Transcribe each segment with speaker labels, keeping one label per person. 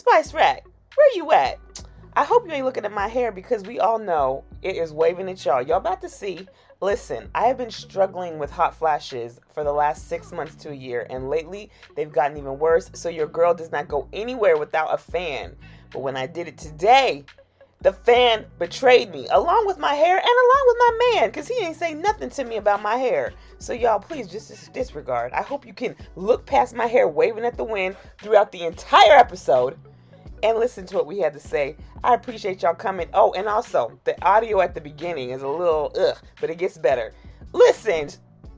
Speaker 1: Spice Rack, where you at? I hope you ain't looking at my hair because we all know it is waving at y'all. Y'all about to see. Listen, I have been struggling with hot flashes for the last six months to a year, and lately they've gotten even worse. So your girl does not go anywhere without a fan. But when I did it today, the fan betrayed me, along with my hair and along with my man, because he ain't say nothing to me about my hair. So y'all, please just disregard. I hope you can look past my hair waving at the wind throughout the entire episode and listen to what we had to say. I appreciate y'all coming. Oh, and also the audio at the beginning is a little ugh, but it gets better. Listen,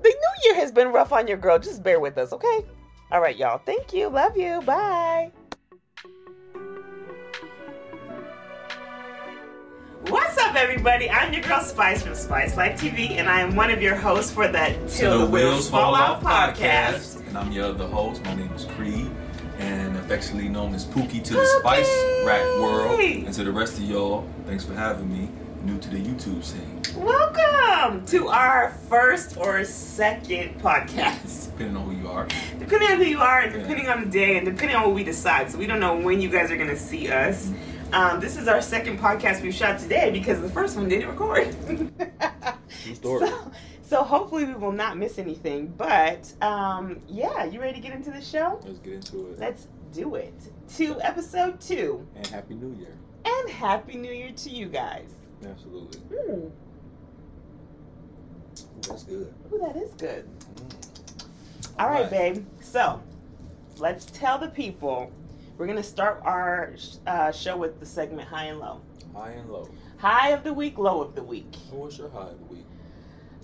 Speaker 1: the new year has been rough on your girl. Just bear with us, okay? All right, y'all. Thank you. Love you. Bye. What's up, everybody? I'm your girl Spice from Spice Life TV, and I am one of your hosts for the Till the, Wheels Fall Off podcast.
Speaker 2: And I'm your other host. My name is Creed, and affectionately known as Pookie to the Spice Rack world. And to the rest of y'all, thanks for having me. New to the YouTube scene.
Speaker 1: Welcome to our first or second podcast.
Speaker 2: Depending on who you are.
Speaker 1: Depending on who you are, and depending on the day, and depending on what we decide. So we don't know when you guys are going to see us. Mm-hmm. Um, this is our second podcast we've shot today because the first one didn't record. so, so hopefully we will not miss anything. But um, yeah, you ready to get into the show?
Speaker 2: Let's get into it.
Speaker 1: Let's do it. To episode two.
Speaker 2: And happy New Year.
Speaker 1: And happy New Year to you guys.
Speaker 2: Absolutely. Mm. That's good.
Speaker 1: Ooh, that is good. Mm. All, All right, right, babe. So let's tell the people we're going to start our uh, show with the segment High and Low.
Speaker 2: High and Low.
Speaker 1: High of the week, low of the week.
Speaker 2: What's your high of the week?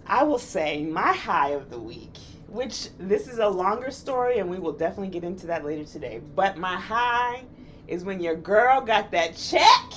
Speaker 1: I will say my high of the week, which this is a longer story and we will definitely get into that later today. But my high is when your girl got that check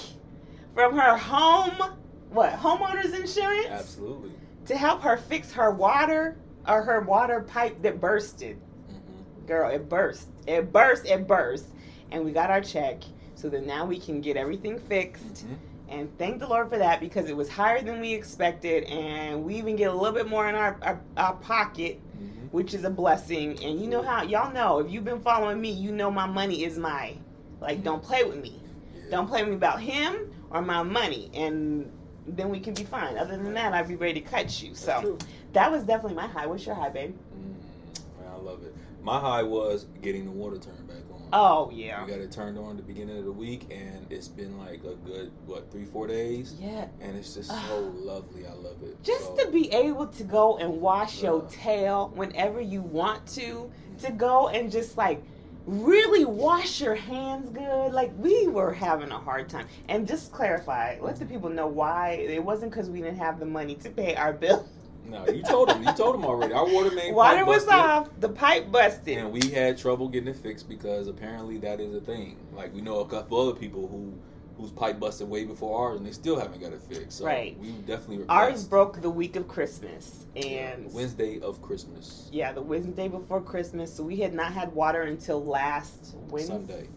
Speaker 1: from her home, what, homeowner's insurance?
Speaker 2: Absolutely.
Speaker 1: To help her fix her water or her water pipe that bursted. Mm-hmm. Girl, it burst. It burst. It burst and we got our check so that now we can get everything fixed. Mm-hmm. And thank the Lord for that because it was higher than we expected, and we even get a little bit more in our, our, our pocket, mm-hmm. which is a blessing. And you know how, y'all know, if you've been following me, you know my money is my, like, don't play with me. Don't play with me about him or my money. And then we can be fine. Other than that, I'd be ready to cut you. So that was definitely my high. What's your high, babe?
Speaker 2: Mm, I love it. My high was getting the water turned back
Speaker 1: Oh yeah.
Speaker 2: We got it turned on at the beginning of the week, and it's been like a good what three four days.
Speaker 1: Yeah.
Speaker 2: And it's just so lovely. I love it.
Speaker 1: Just
Speaker 2: so,
Speaker 1: to be able to go and wash your tail whenever you want to, to go and just like really wash your hands good. Like we were having a hard time. And just clarify, let the people know why it wasn't because we didn't have the money to pay our bill.
Speaker 2: No, you told him. You told him already. Our water main
Speaker 1: water was off. The pipe busted,
Speaker 2: and we had trouble getting it fixed because apparently that is a thing. Like we know a couple other people who whose pipe busted way before ours, and they still haven't got it fixed. So
Speaker 1: right.
Speaker 2: We definitely
Speaker 1: ours broke the week of Christmas and
Speaker 2: yeah, Wednesday of Christmas.
Speaker 1: Yeah, the Wednesday before Christmas. So we had not had water until last Wednesday.
Speaker 2: Sunday.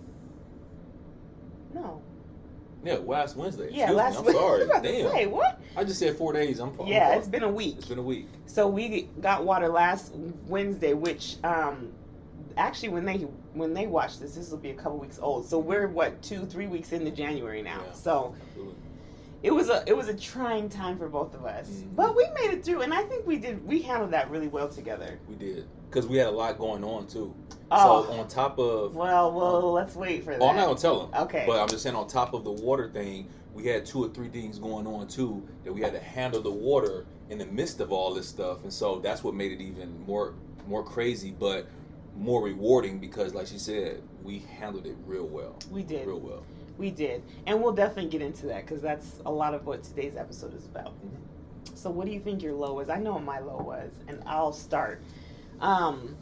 Speaker 1: No.
Speaker 2: Yeah, last Wednesday.
Speaker 1: Yeah, Excuse last
Speaker 2: Wednesday. I'm sorry. Damn.
Speaker 1: Say, what?
Speaker 2: I just said four days. I'm.
Speaker 1: Yeah,
Speaker 2: I'm
Speaker 1: it's been a week.
Speaker 2: It's been a week.
Speaker 1: So we got water last Wednesday, which um, actually when they when they watch this, this will be a couple weeks old. So we're what two, three weeks into January now. Yeah, so. Absolutely. It was a it was a trying time for both of us, mm-hmm. but we made it through, and I think we did we handled that really well together.
Speaker 2: We did because we had a lot going on too. Oh. So on top of
Speaker 1: well, well, um, let's wait for that.
Speaker 2: Oh, I'm not gonna tell them.
Speaker 1: Okay.
Speaker 2: But I'm just saying, on top of the water thing, we had two or three things going on too that we had to handle the water in the midst of all this stuff, and so that's what made it even more more crazy, but more rewarding because, like she said, we handled it real well.
Speaker 1: We did
Speaker 2: real well.
Speaker 1: We did, and we'll definitely get into that because that's a lot of what today's episode is about. Mm-hmm. So, what do you think your low was? I know what my low was, and I'll start. Um,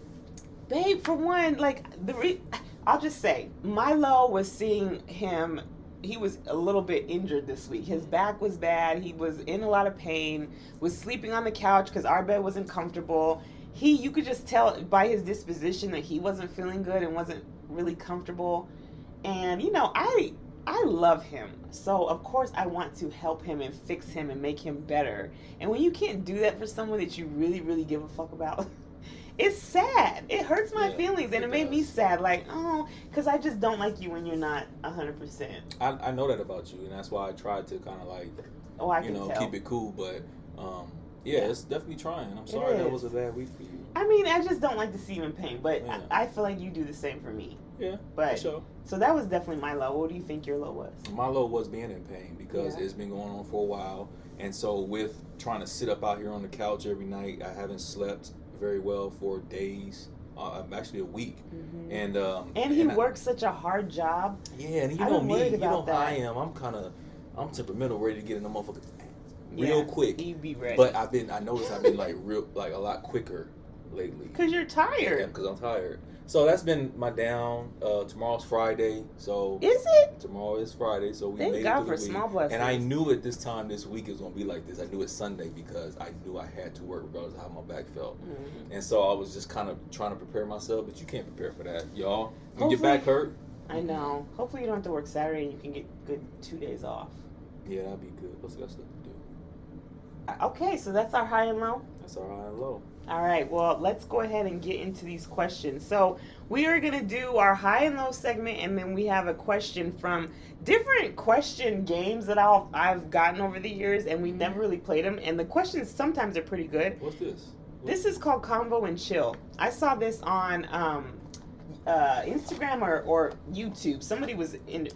Speaker 1: babe, for one, like the re- I'll just say Milo was seeing him. He was a little bit injured this week. His back was bad. He was in a lot of pain. Was sleeping on the couch because our bed wasn't comfortable. He, you could just tell by his disposition that he wasn't feeling good and wasn't really comfortable. And you know, I I love him. So, of course, I want to help him and fix him and make him better. And when you can't do that for someone that you really, really give a fuck about, it's sad. It hurts my
Speaker 2: Yeah,
Speaker 1: feelings, and
Speaker 2: it
Speaker 1: it made me sad. Like, oh, because I just don't like you when you're not hundred percent.
Speaker 2: I, I know that about you, and that's why I tried to kind of like
Speaker 1: Oh, I
Speaker 2: you know
Speaker 1: tell.
Speaker 2: keep it cool. But um, yeah,
Speaker 1: Yeah.
Speaker 2: it's definitely trying. I'm sorry that was a bad week for you.
Speaker 1: I mean, I just don't like to see you in pain, but
Speaker 2: Yeah.
Speaker 1: I, I feel like you do the same for me.
Speaker 2: Yeah,
Speaker 1: But
Speaker 2: sure.
Speaker 1: so that was definitely my low. What do you think your low was?
Speaker 2: My low was being in pain because it's been going on for a while, and so with trying to sit up out here on the couch every night, I haven't slept very well for days. Uh, actually, a week,
Speaker 1: Mhm.
Speaker 2: and um,
Speaker 1: And he
Speaker 2: I-
Speaker 1: works such a hard job.
Speaker 2: Yeah, and you know me, you know
Speaker 1: about
Speaker 2: how I am. I'm kind of, I'm temperamental, ready to get in the motherfucker real
Speaker 1: Yeah,
Speaker 2: quick.
Speaker 1: You be ready.
Speaker 2: But I've been, I noticed I've been like real, like a lot quicker lately.
Speaker 1: because you're tired.
Speaker 2: Yeah, because I'm tired. So that's been my down. Uh, tomorrow's Friday, so
Speaker 1: Is it?
Speaker 2: tomorrow is Friday, so we
Speaker 1: Thank
Speaker 2: made
Speaker 1: God
Speaker 2: it
Speaker 1: for
Speaker 2: week.
Speaker 1: small blessings.
Speaker 2: And I knew at this time this week is gonna be like this. I knew it's Sunday because I knew I had to work regardless of how my back felt.
Speaker 1: Mhm.
Speaker 2: And so I was just kind of trying to prepare myself, but you can't prepare for that, y'all. When your back hurt,
Speaker 1: I know. Hopefully you don't have to work Saturday and you can get good two days off.
Speaker 2: yeah, that'd be good. What's got stuff to do?
Speaker 1: Uh, Okay, so that's our high and low.
Speaker 2: That's our high and low.
Speaker 1: All right, well, let's go ahead and get into these questions. So, we are going to do our high and low segment, and then we have a question from different question games that I'll, I've gotten over the years, and we never really played them. And the questions sometimes are pretty good.
Speaker 2: What's this?
Speaker 1: This is called Convo and Chill. I saw this on um, uh, Instagram or, or YouTube. Somebody was in.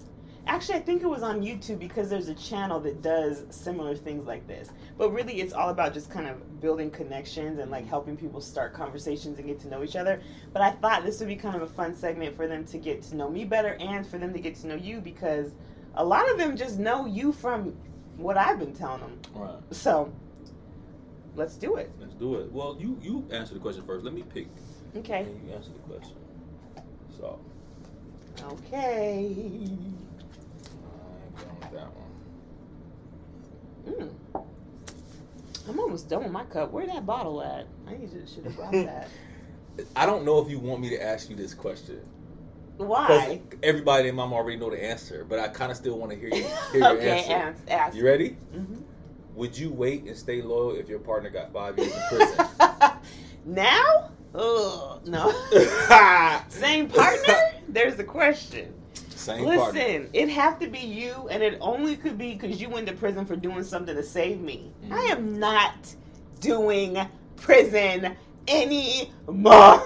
Speaker 1: Actually, I think it was on YouTube because there's a channel that does similar things like this. But really, it's all about just kind of building connections and like helping people start conversations and get to know each other. But I thought this would be kind of a fun segment for them to get to know me better and for them to get to know you because a lot of them just know you from what I've been telling them.
Speaker 2: Right,
Speaker 1: So let's do it.
Speaker 2: let's do it. Well, you you answer the question first. Let me pick.
Speaker 1: Okay.
Speaker 2: And you answer the question. So
Speaker 1: Okay.
Speaker 2: I ain't going with that one.
Speaker 1: Mm. I'm almost done with my cup. Where that bottle at? I should have brought that.
Speaker 2: I don't know if you want me to ask you this question.
Speaker 1: Why?
Speaker 2: Everybody in mom already know the answer, but I kind of still want to hear, you, hear your
Speaker 1: okay,
Speaker 2: answer.
Speaker 1: ask. ask.
Speaker 2: You ready?
Speaker 1: hmm
Speaker 2: Would you wait and stay loyal if your partner got five years in prison?
Speaker 1: now? Ugh, no. Same partner? There's a question.
Speaker 2: Same
Speaker 1: Listen,
Speaker 2: partner.
Speaker 1: it have to be you, and it only could be because you went to prison for doing something to save me.
Speaker 2: Mm.
Speaker 1: I am not doing prison anymore.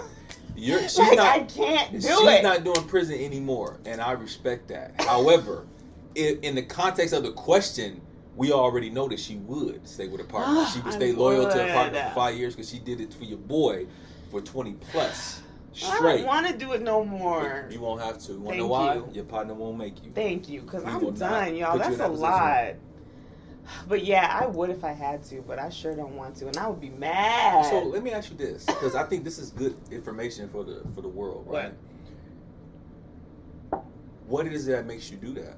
Speaker 2: You're, she's
Speaker 1: like
Speaker 2: not.
Speaker 1: I can't do
Speaker 2: she's
Speaker 1: it.
Speaker 2: not doing prison anymore, and I respect that. However, i in the context of the question, we already know that she would stay with a partner. She would
Speaker 1: I
Speaker 2: stay loyal to a partner for five years because she did it for your boy for twenty plus
Speaker 1: I don't want to do it no more.
Speaker 2: You won't have to. You want to
Speaker 1: Thank
Speaker 2: know why?
Speaker 1: you.
Speaker 2: Your partner won't make you.
Speaker 1: Thank you, because I'm done, y'all. That's a lot. But yeah, I would if I had to, but I sure don't want to, and I would be mad.
Speaker 2: So let me ask you this, because I think this is good information for the for the world, right? What is it that makes you do that?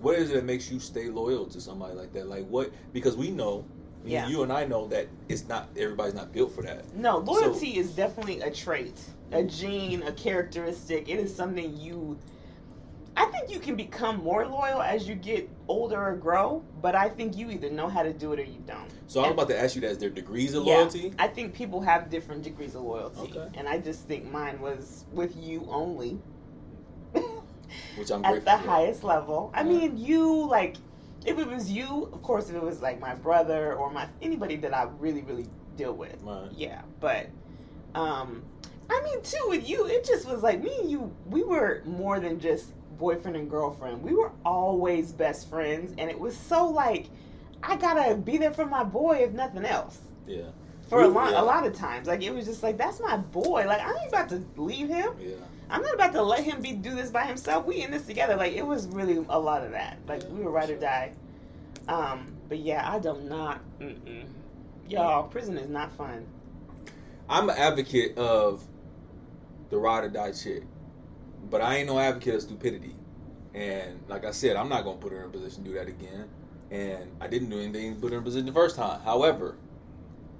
Speaker 2: What is it that makes you stay loyal to somebody like that? Like what? Because we know,
Speaker 1: Yeah.
Speaker 2: you and I know that it's not everybody's not built for that.
Speaker 1: no, loyalty is definitely a trait, a gene, a characteristic. It is something you. I think you can become more loyal as you get older or grow, but I think you either know how to do it or you don't.
Speaker 2: So I'm
Speaker 1: And-
Speaker 2: about to ask you that: is there degrees of
Speaker 1: Yeah.
Speaker 2: loyalty?
Speaker 1: I think people have different degrees of loyalty,
Speaker 2: Okay.
Speaker 1: and I just think mine was with you only.
Speaker 2: Which I'm
Speaker 1: at the
Speaker 2: for.
Speaker 1: highest level. I
Speaker 2: Yeah.
Speaker 1: mean, you like if it was you, of course, if it was like my brother or my anybody that I really really deal with,
Speaker 2: Right.
Speaker 1: yeah. But um, I mean, too with you, it just was like me and you. We were more than just boyfriend and girlfriend. We were always best friends, and it was so like I gotta be there for my boy if nothing else.
Speaker 2: Yeah.
Speaker 1: For a lot,
Speaker 2: yeah.
Speaker 1: a lot of times, like it was just like that's my boy. Like I ain't about to leave him.
Speaker 2: Yeah.
Speaker 1: I'm not about to let him be do this by himself. We in this together. Like it was really a lot of that. Like
Speaker 2: Yeah,
Speaker 1: we were ride or die. Um, but yeah, I do not. Mm-mm. Y'all, prison is not fun.
Speaker 2: I'm an advocate of the ride or die chick, but I ain't no advocate of stupidity. And like I said, I'm not gonna put her in a position to do that again. And I didn't do anything to put her in a position the first time. However,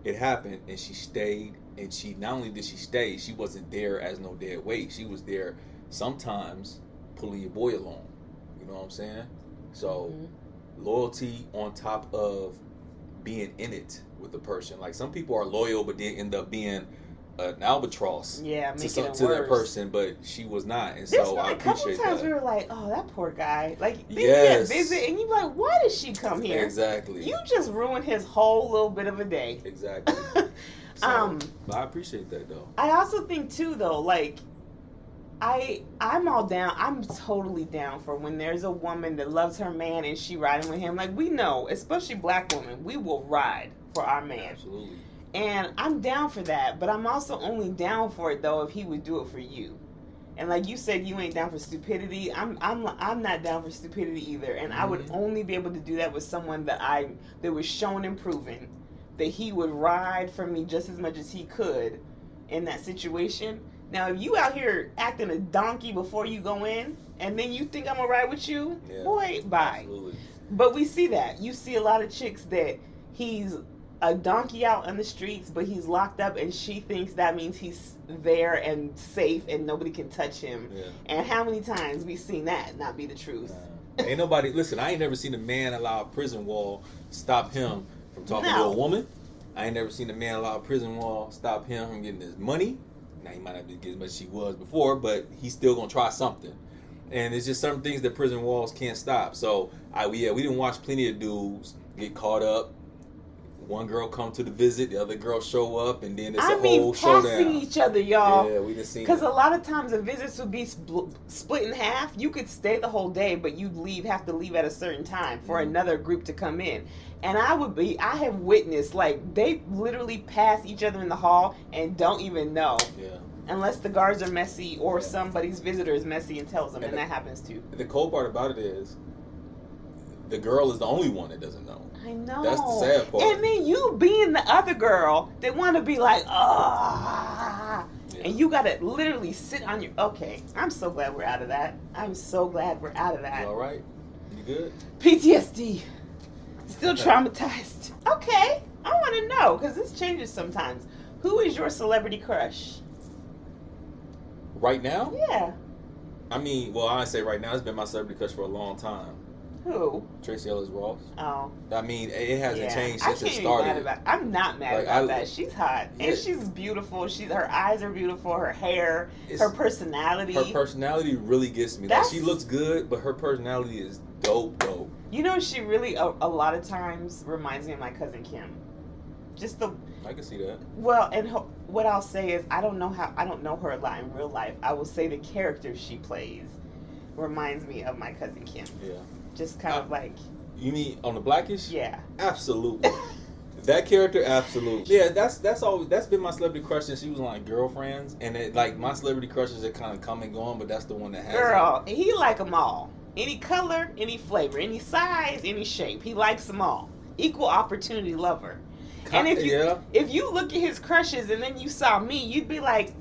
Speaker 2: it happened, and she stayed. And she not only did she stay, she wasn't there as no dead weight. She was there sometimes pulling your boy along. You know what I'm saying? So
Speaker 1: Mhm.
Speaker 2: loyalty on top of being in it with the person. Like some people are loyal, but they end up being an albatross
Speaker 1: Yeah,
Speaker 2: to, some, to that person, but she was not, and
Speaker 1: There's
Speaker 2: so
Speaker 1: been
Speaker 2: I
Speaker 1: a couple
Speaker 2: appreciate
Speaker 1: times
Speaker 2: that.
Speaker 1: we were like, "Oh, that poor guy!" Like
Speaker 2: Yes.
Speaker 1: visit, and you're like, "Why did she come here?"
Speaker 2: Exactly.
Speaker 1: You just ruined his whole little bit of a day.
Speaker 2: Exactly. So,
Speaker 1: um,
Speaker 2: but I appreciate that though.
Speaker 1: I also think too, though, like I I'm all down. I'm totally down for when there's a woman that loves her man and she riding with him. Like we know, especially black women, we will ride for our man.
Speaker 2: Absolutely.
Speaker 1: And I'm down for that, but I'm also only down for it though if he would do it for you. And like you said, you ain't down for stupidity. I'm I'm I'm not down for stupidity either. And I would
Speaker 2: Mhm.
Speaker 1: only be able to do that with someone that I that was shown and proven that he would ride for me just as much as he could in that situation. Now, if you out here acting a donkey before you go in, and then you think I'm gonna ride with you,
Speaker 2: Yeah.
Speaker 1: boy, bye.
Speaker 2: Absolutely.
Speaker 1: But we see that. You see a lot of chicks that he's a donkey out on the streets, but he's locked up, and she thinks that means he's there and safe and nobody can touch him.
Speaker 2: Yeah.
Speaker 1: And how many times we seen that not be the truth?
Speaker 2: Nah. Ain't nobody listen. I ain't never seen a man allow a prison wall stop him from talking
Speaker 1: No.
Speaker 2: to a woman. I ain't never seen a man allow a prison wall stop him from getting his money. Now he might not be getting as much as he was before, but he's still gonna try something. And it's just certain things that prison walls can't stop. So I yeah, we didn't watch plenty of dudes get caught up. One girl come to the visit, the other girl show up, and then it's
Speaker 1: I
Speaker 2: a
Speaker 1: mean,
Speaker 2: whole
Speaker 1: passing
Speaker 2: showdown.
Speaker 1: each other, y'all.
Speaker 2: Yeah, we just seen
Speaker 1: Because a lot of times the visits would be spl- split in half. You could stay the whole day, but you'd leave, have to leave at a certain time for
Speaker 2: Mhm.
Speaker 1: another group to come in. And I would be, I have witnessed, like, they literally pass each other in the hall and don't even know.
Speaker 2: Yeah.
Speaker 1: Unless the guards are messy or somebody's visitor is messy and tells them, and
Speaker 2: And
Speaker 1: that happens too.
Speaker 2: The cold part about it is the girl is the only one that doesn't know.
Speaker 1: I know.
Speaker 2: That's the sad part.
Speaker 1: And then you being the other girl that want to be like, ah.
Speaker 2: Yeah.
Speaker 1: And you gotta literally sit on your. Okay, I'm so glad we're out of that. I'm so glad we're out of
Speaker 2: You
Speaker 1: that.
Speaker 2: all right? You good?
Speaker 1: PTSD. Still traumatized. Okay, I want to know because this changes sometimes. Who is your celebrity crush?
Speaker 2: Right now?
Speaker 1: Yeah.
Speaker 2: I mean, well, I say right now, it's been my celebrity crush for a long time.
Speaker 1: Who?
Speaker 2: Tracee Ellis Ross.
Speaker 1: Oh,
Speaker 2: I mean, it hasn't
Speaker 1: yeah.
Speaker 2: changed since it
Speaker 1: can't be mad
Speaker 2: started.
Speaker 1: about. I'm not mad
Speaker 2: Like,
Speaker 1: about
Speaker 2: I-
Speaker 1: that. She's hot
Speaker 2: Yeah.
Speaker 1: and she's beautiful. She's her eyes are beautiful. Her hair,
Speaker 2: It's-
Speaker 1: her personality.
Speaker 2: Her personality really gets me. Like, she looks good, but her personality is dope, dope.
Speaker 1: You know, she really a, a lot of times reminds me of my cousin Kim. Just the
Speaker 2: I can see that.
Speaker 1: well, and ho- what I'll say is I don't know how I don't know her a lot in real life. I will say the character she plays reminds me of my cousin Kim.
Speaker 2: Yeah.
Speaker 1: Just kind of
Speaker 2: Uh,
Speaker 1: like
Speaker 2: You mean on the Blackish?
Speaker 1: yeah.
Speaker 2: Absolutely. that character, absolutely. Yeah, that's that's always that's been my celebrity crush since she was on like girlfriends, and it, like my celebrity crushes are kind of come and gone, but that's the one that has. it.
Speaker 1: Girl, he like them all. Any color, any flavor, any size, any shape. He likes them all. Equal opportunity lover. And if you
Speaker 2: yeah,
Speaker 1: if you look at his crushes and then you saw me, you'd be like,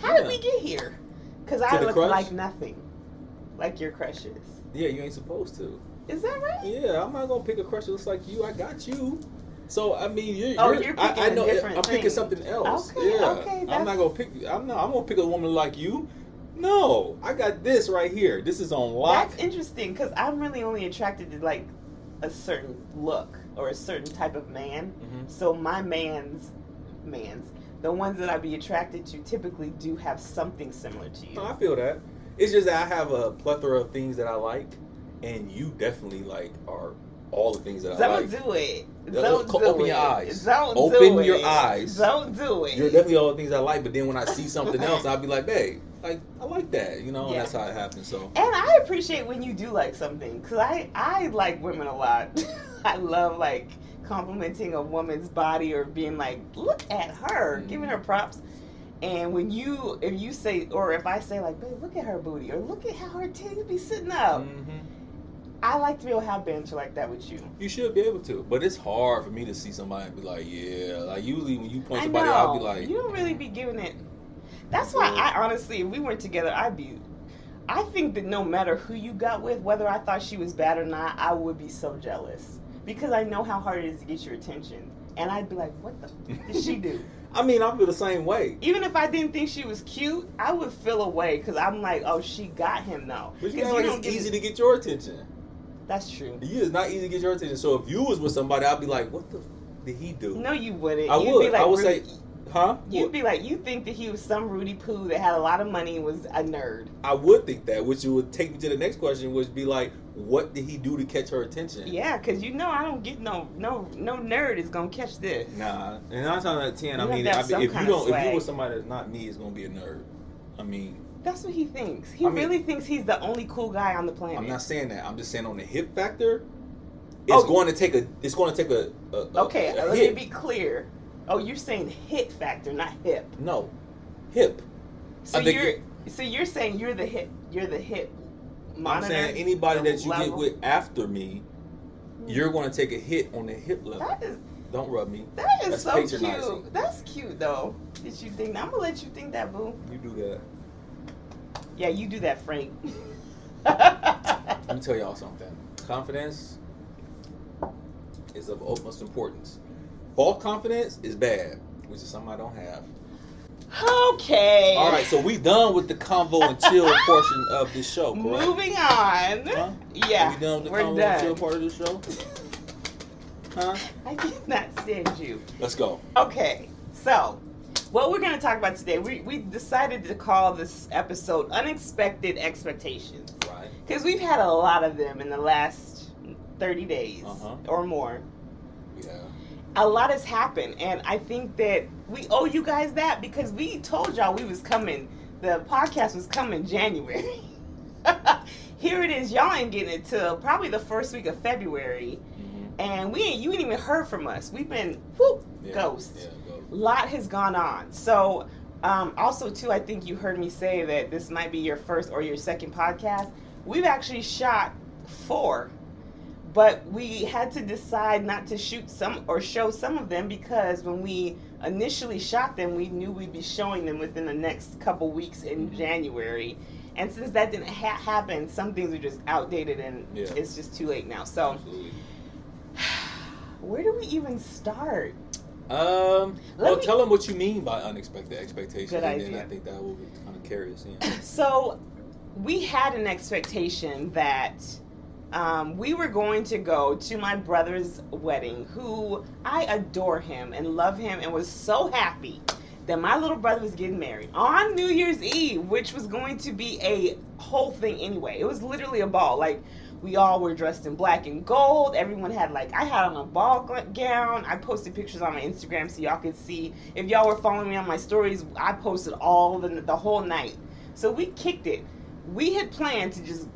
Speaker 1: "How did we get here?" Because I look
Speaker 2: crush?
Speaker 1: like nothing, like your crushes.
Speaker 2: Yeah, you ain't supposed to.
Speaker 1: Is that right?
Speaker 2: Yeah, I'm not gonna pick a crush that looks like you. I got you. So I mean, you're,
Speaker 1: Oh,
Speaker 2: you're,
Speaker 1: you're
Speaker 2: I,
Speaker 1: picking
Speaker 2: I know
Speaker 1: different
Speaker 2: I'm picking something else.
Speaker 1: Okay,
Speaker 2: yeah,
Speaker 1: okay,
Speaker 2: I'm not gonna pick. I'm not. I'm gonna pick a woman like you. No, I got this right here. This is on lock.
Speaker 1: That's interesting because I'm really only attracted to like a certain look or a certain type of man.
Speaker 2: Mhm.
Speaker 1: So my man's, man's, the ones that I'd be attracted to typically do have something similar to you.
Speaker 2: No, I feel that. It's just that I have a plethora of things that I like, and you definitely like are all the things that I like.
Speaker 1: Don't do it. Don't do
Speaker 2: open
Speaker 1: it.
Speaker 2: your eyes.
Speaker 1: Don't
Speaker 2: Open
Speaker 1: do
Speaker 2: your
Speaker 1: it.
Speaker 2: eyes.
Speaker 1: Don't do it.
Speaker 2: You're definitely all the things I like, but then when I see something else, I'll be like, "Babe, like I like that," you know.
Speaker 1: Yeah.
Speaker 2: That's how it happens. So
Speaker 1: And I appreciate when you do like something because I I like women a lot. I love like complimenting a woman's body or being like, look at her,
Speaker 2: Mhm.
Speaker 1: giving her props. And when you if you say or if I say like, babe, look at her booty or look at how her titties be sitting up,
Speaker 2: Mhm.
Speaker 1: I like to be able to have banter like that with you.
Speaker 2: you should be able to, but it's hard for me to see somebody and be like, "Yeah." Like usually when you point somebody, out, I'll be like,
Speaker 1: you don't really be giving it. That's why I honestly, if we weren't together, I'd be. I think that no matter who you got with, whether I thought she was bad or not, I would be so jealous because I know how hard it is to get your attention, and I'd be like, "What the f- did she do?"
Speaker 2: I mean, I feel the same way.
Speaker 1: Even if I didn't think she was cute, I would feel away because I'm like, "Oh, she got him though."
Speaker 2: But you know, like it's easy to get your attention.
Speaker 1: That's true.
Speaker 2: You is not easy to get your attention. So if you was with somebody, I'd be like, "What the f- did he do?"
Speaker 1: No, you wouldn't.
Speaker 2: I
Speaker 1: You'd
Speaker 2: would.
Speaker 1: Be like,
Speaker 2: I would
Speaker 1: really-
Speaker 2: say, Huh?
Speaker 1: You'd be like, you think that he was some Rudy Poo that had a lot of money and was a nerd.
Speaker 2: I would think that, which would take me to the next question, which be like, what did he do to catch her attention?
Speaker 1: Yeah, because you know I don't get no no no nerd is gonna catch this.
Speaker 2: Nah, and I'm talking about ten, I
Speaker 1: You have
Speaker 2: mean, I mean if you don't, if you with somebody that's not me, it's gonna be a nerd. I mean,
Speaker 1: That's what he thinks. He
Speaker 2: I mean-
Speaker 1: really thinks he's the only cool guy on the planet.
Speaker 2: I'm not saying that. I'm just saying on the hip factor, it's
Speaker 1: Oh.
Speaker 2: going to take a, it's going to take a, a, a
Speaker 1: okay,
Speaker 2: a
Speaker 1: let
Speaker 2: hit.
Speaker 1: me be clear. Oh, you're saying hit factor, not hip.
Speaker 2: no, hip.
Speaker 1: So you're
Speaker 2: it-
Speaker 1: so you're saying you're the hip you're the hip
Speaker 2: I'm saying anybody that you get with after me, you're going to take a hit on the hip level.
Speaker 1: That is
Speaker 2: Don't rub me.
Speaker 1: that is
Speaker 2: That's
Speaker 1: so cute. That's cute though. Did you think? I'm gonna let you think that, boo.
Speaker 2: You do that.
Speaker 1: Yeah, you do that, Frank.
Speaker 2: Let me tell y'all something. Confidence is of utmost importance. False confidence is bad, which is something I don't have.
Speaker 1: okay.
Speaker 2: All right, so we done with the convo and chill portion of this show, correct?
Speaker 1: Moving on.
Speaker 2: Huh?
Speaker 1: Yeah,
Speaker 2: Are we done with the convo and chill part of the show? Huh?
Speaker 1: I cannot stand you.
Speaker 2: Let's go.
Speaker 1: Okay, so what we're going to talk about today, we, we decided to call this episode Unexpected Expectations.
Speaker 2: Right.
Speaker 1: Because we've had a lot of them in the last 30 days
Speaker 2: Uh-huh.
Speaker 1: or more.
Speaker 2: Yeah.
Speaker 1: A lot has happened, and I think that we owe you guys that because we told y'all we was coming. The podcast was coming January. Here it is. Y'all ain't getting it till probably the first week of February,
Speaker 2: Mm-hmm.
Speaker 1: and we ain't you ain't even heard from us. We've been whoop
Speaker 2: Yeah.
Speaker 1: ghost.
Speaker 2: Yeah, ghost.
Speaker 1: lot has gone on. So, um, also too, I think you heard me say that this might be your first or your second podcast. We've actually shot four, but we had to decide not to shoot some or show some of them because when we initially shot them, we knew we'd be showing them within the next couple weeks in
Speaker 2: Mhm.
Speaker 1: January. And since that didn't ha- happen, some things are just outdated and
Speaker 2: Yeah.
Speaker 1: it's just too late now. So,
Speaker 2: Absolutely.
Speaker 1: where do we even start?
Speaker 2: Um,
Speaker 1: Let
Speaker 2: well,
Speaker 1: me-
Speaker 2: tell them what you mean by unexpected expectations,
Speaker 1: Good
Speaker 2: and then. I think that will kind of carry us in.
Speaker 1: So, we had an expectation that um, we were going to go to my brother's wedding, who I adore him and love him, and was so happy that my little brother was getting married on New Year's Eve, which was going to be a whole thing anyway. It was literally a ball. Like, we all were dressed in black and gold. Everyone had, like, I had on a ball gown. I posted pictures on my Instagram so y'all could see. If y'all were following me on my stories, I posted all the, the whole night. So we kicked it. We had planned to just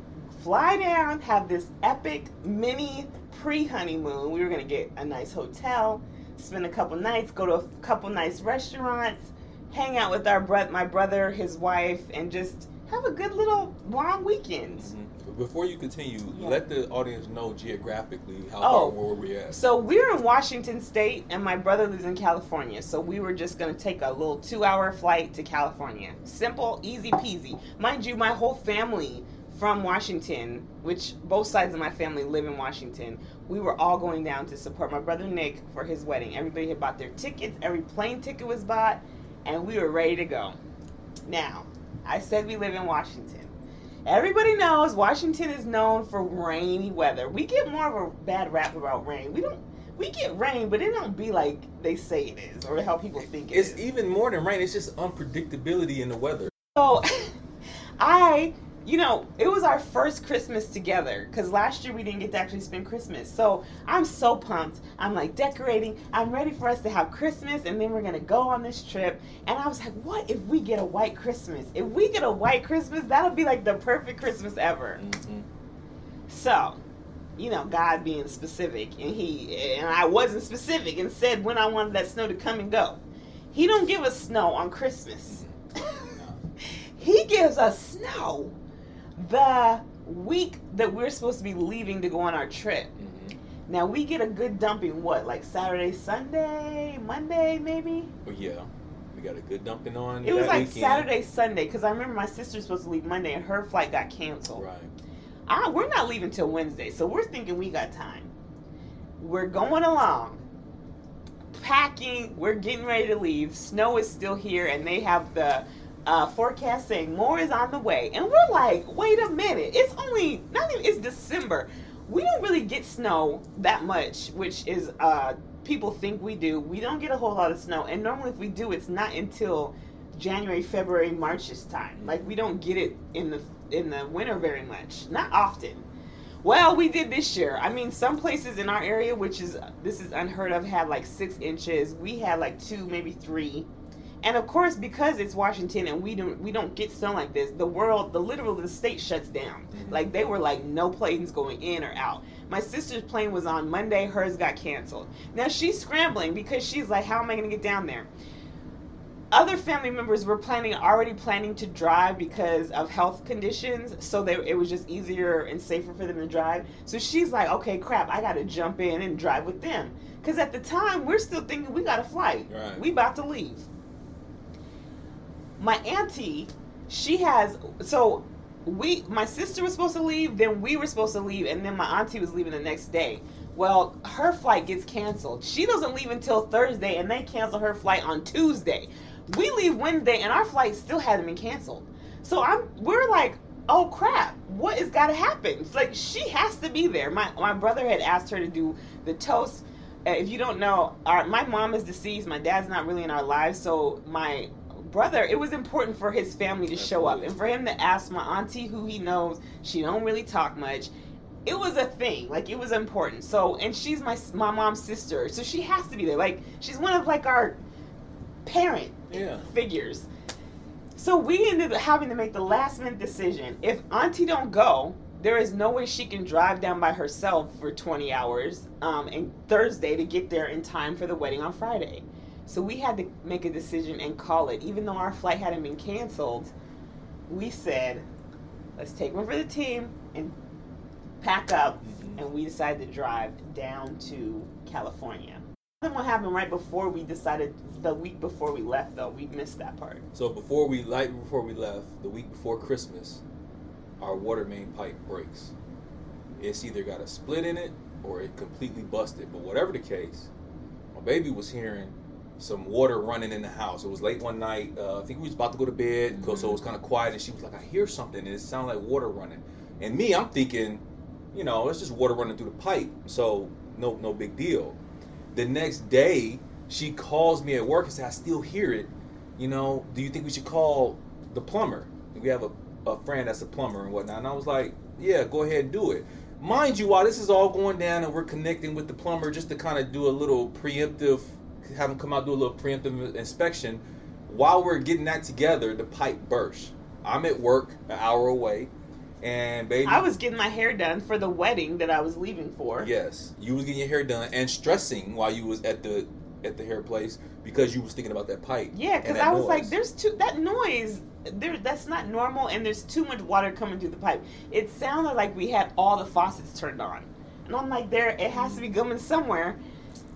Speaker 1: fly down, have this epic mini pre honeymoon. We were gonna get a nice hotel, spend a couple nights, go to a couple nice restaurants, hang out with our bro- my brother, his wife, and just have a good little long weekend.
Speaker 2: Mhm. Before you continue,
Speaker 1: Yeah.
Speaker 2: let the audience know geographically how
Speaker 1: Oh.
Speaker 2: far where we at.
Speaker 1: So we're in Washington State, and my brother lives in California. So we were just gonna take a little two-hour flight to California. Simple, easy peasy. Mind you, my whole family from Washington, which both sides of my family live in Washington. We were all going down to support my brother Nick for his wedding. Everybody had bought their tickets. Every plane ticket was bought, and we were ready to go. Now, I said we live in Washington. Everybody knows Washington is known for rainy weather. We get more of a bad rap about rain. We don't. We get rain, but it don't be like they say it is, or how people think it
Speaker 2: It's
Speaker 1: is.
Speaker 2: even more than rain. It's just unpredictability in the weather.
Speaker 1: So, I, you know, it was our first Christmas together because last year we didn't get to actually spend Christmas. So I'm so pumped. I'm like decorating. I'm ready for us to have Christmas, and then we're gonna go on this trip. And I was like, what if we get a white Christmas? If we get a white Christmas, that'll be like the perfect Christmas ever.
Speaker 2: Mhm.
Speaker 1: So, you know, God being specific, and He and I wasn't specific, and said when I wanted that snow to come and go. He don't give us snow on Christmas. he gives us snow the week that we're supposed to be leaving to go on our trip.
Speaker 2: Mhm.
Speaker 1: Now we get a good dumping. What, like Saturday, Sunday, Monday, maybe?
Speaker 2: But yeah, we got a good dumping on.
Speaker 1: It was like
Speaker 2: weekend.
Speaker 1: Saturday, Sunday, because I remember my sister's supposed to leave Monday, and her flight got canceled.
Speaker 2: Right.
Speaker 1: I, we're not leaving till Wednesday, so we're thinking we got time. We're going along, packing. We're getting ready to leave. Snow is still here, and they have the uh, forecast saying more is on the way. And we're like, wait a minute! It's only not even. It's December. We don't really get snow that much, which is uh, people think we do. We don't get a whole lot of snow, and normally if we do, it's not until January, February, Marchish time. Like we don't get it in the in the winter very much, not often. Well, we did this year. I mean, some places in our area, which is this is unheard of, had like six inches. We had like two, maybe three. And of course, because it's Washington and we don't we don't get snow like this, the world, the literal the state shuts down.
Speaker 2: Mhm.
Speaker 1: Like they were like no planes going in or out. My sister's plane was on Monday, hers got canceled. Now she's scrambling because she's like, how am I going to get down there? Other family members were planning already planning to drive because of health conditions, so they, it was just easier and safer for them to drive. So she's like, okay, crap, I got to jump in and drive with them. Because at the time, we're still thinking we got a flight.
Speaker 2: Right.
Speaker 1: We about to leave. My auntie, she has so we my sister was supposed to leave, then we were supposed to leave, and then my auntie was leaving the next day. Well, her flight gets canceled. She doesn't leave until Thursday, and they cancel her flight on Tuesday. We leave Wednesday, and our flight still hasn't been canceled. So I'm we're like, oh crap, what has got to happen? It's like she has to be there. My my brother had asked her to do the toast. Uh, if you don't know, our, my mom is deceased. My dad's not really in our lives, so my brother, it was important for his family to show up and for him to ask my auntie, who he knows, she don't really talk much. It was a thing, like it was important. So, and she's my my mom's sister, so she has to be there. Like she's one of like our parent
Speaker 2: Yeah.
Speaker 1: figures. So we ended up having to make the last minute decision. If Auntie don't go, there is no way she can drive down by herself for 20 hours um, and Thursday to get there in time for the wedding on Friday. So we had to make a decision and call it. Even though our flight hadn't been canceled, we said, let's take one for the team and pack up.
Speaker 2: Mhm.
Speaker 1: And we decided to drive down to California. Then what happened right before we decided, the week before we left though, we missed that part.
Speaker 2: So before we like before we left, the week before Christmas, our water main pipe breaks. It's either got a split in it or it completely busted. But whatever the case, my baby was hearing some water running in the house. It was late one night. Uh, I think we was about to go to bed,
Speaker 1: Mm-hmm.
Speaker 2: so it was kind of quiet, and she was like, "I hear something," and it sounded like water running. And me, I'm thinking, you know, it's just water running through the pipe, so no, no big deal. The next day, she calls me at work and says, "I still hear it. You know, do you think we should call the plumber? We have a, a friend that's a plumber and whatnot." And I was like, "Yeah, go ahead and do it." Mind you, while this is all going down and we're connecting with the plumber just to kind of do a little preemptive, have them come out do a little preemptive inspection. While we're getting that together, the pipe burst. I'm at work an hour away, and baby,
Speaker 1: I was getting my hair done for the wedding that I was leaving for.
Speaker 2: Yes, you was getting your hair done and stressing while you was at the at the hair place because you was thinking about that pipe.
Speaker 1: Yeah, because I was
Speaker 2: noise.
Speaker 1: like, "There's too that noise. There, that's not normal, and there's too much water coming through the pipe. It sounded like we had all the faucets turned on, and I'm like, there, it has to be coming somewhere.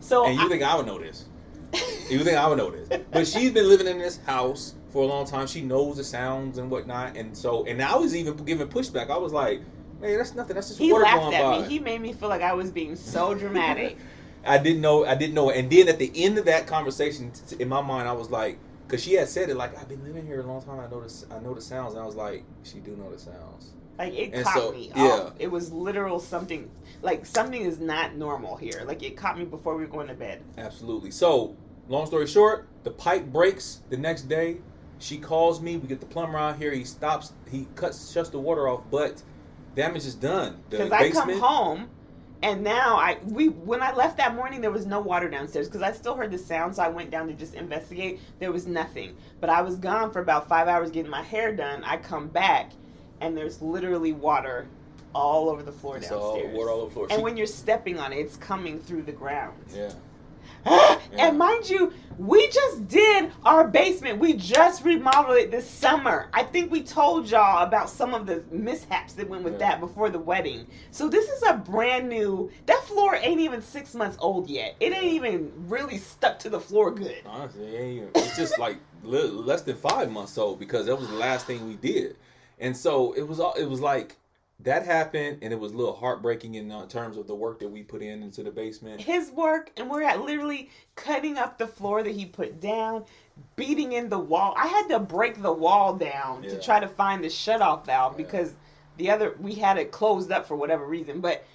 Speaker 1: So
Speaker 2: And you
Speaker 1: I-
Speaker 2: think I would know this? You think I would know this? But she's been living in this house for a long time. She knows the sounds and whatnot, and so and I was even giving pushback. I was like, "Man, that's nothing. That's just
Speaker 1: he
Speaker 2: water
Speaker 1: laughed
Speaker 2: going
Speaker 1: at
Speaker 2: by."
Speaker 1: me. He made me feel like I was being so dramatic.
Speaker 2: I didn't know. I didn't know. And then at the end of that conversation, t- in my mind, I was like, because she had said it, like I've been living here a long time. I know this. I know the sounds. And I was like, she do know the sounds.
Speaker 1: Like it
Speaker 2: And
Speaker 1: caught
Speaker 2: so,
Speaker 1: me.
Speaker 2: yeah.
Speaker 1: off. It was literal something. Like something is not normal here. Like it caught me before we were going to bed.
Speaker 2: Absolutely. So, long story short, the pipe breaks the next day. She calls me. We get the plumber out here. He stops. He cuts, shuts the water off, but damage is done.
Speaker 1: Because I come home, and now I we when I left that morning there was no water downstairs because I still heard the sound, so I went down to just investigate. There was nothing, but I was gone for about five hours getting my hair done. I come back, and there's literally water all over the floor
Speaker 2: It's all-
Speaker 1: downstairs.
Speaker 2: water all over the floor.
Speaker 1: And
Speaker 2: She-
Speaker 1: when you're stepping on it, it's coming through the ground.
Speaker 2: yeah.
Speaker 1: and mind you, we just did our basement. We just remodeled it this summer. I think we told y'all about some of the mishaps that went with
Speaker 2: Yeah.
Speaker 1: that before the wedding. So this is a brand new. That floor ain't even six months old yet. It ain't even really stuck to the floor good.
Speaker 2: Honestly, it ain't even- it's just like less than five months old because that was the last thing we did, and so it was all. It was like that happened, and it was a little heartbreaking in uh, terms of the work that we put in into the basement.
Speaker 1: His work, and we're at literally cutting up the floor that he put down, beating in the wall. I had to break the wall down to try to find the shutoff valve
Speaker 2: Yeah.
Speaker 1: because the other we had it closed up for whatever reason. But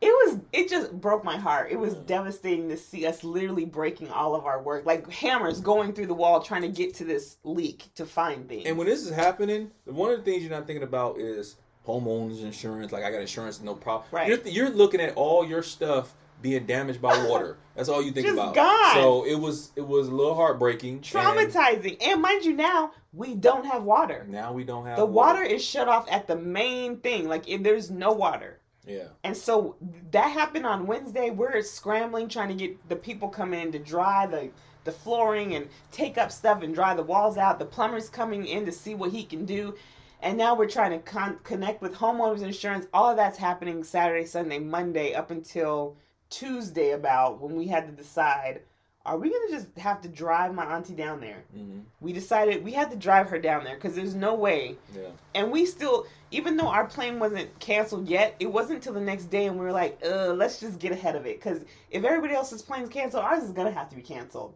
Speaker 1: it was it just broke my heart. It was
Speaker 2: Yeah.
Speaker 1: devastating to see us literally breaking all of our work, like hammers going through the wall trying to get to this leak to find things.
Speaker 2: And when this is happening, one of the things you're not thinking about is homeowners insurance. Like I got insurance, no problem.
Speaker 1: Right.
Speaker 2: You're, you're looking at all your stuff being damaged by water. That's all you think
Speaker 1: Just
Speaker 2: about.
Speaker 1: gone.
Speaker 2: So it was it was a little heartbreaking.
Speaker 1: traumatizing, and mind you, now we don't have water.
Speaker 2: Now we don't have
Speaker 1: The water is shut off at the main thing. Like if there's no water.
Speaker 2: Yeah.
Speaker 1: And so that happened on Wednesday. We're scrambling trying to get the people coming in to dry the the flooring and take up stuff and dry the walls out. The plumber's coming in to see what he can do. And now we're trying to con- connect with homeowners insurance. All of that's happening Saturday, Sunday, Monday up until Tuesday about when we had to decide are we to just have to drive my auntie down there?
Speaker 2: hmm
Speaker 1: We decided we had to drive her down there because there's no way
Speaker 2: Yeah.
Speaker 1: and we still even though our plane wasn't canceled yet it wasn't until the next day and we were like uh let's just get ahead of it because if everybody else's plane's canceled ours is gonna have to be canceled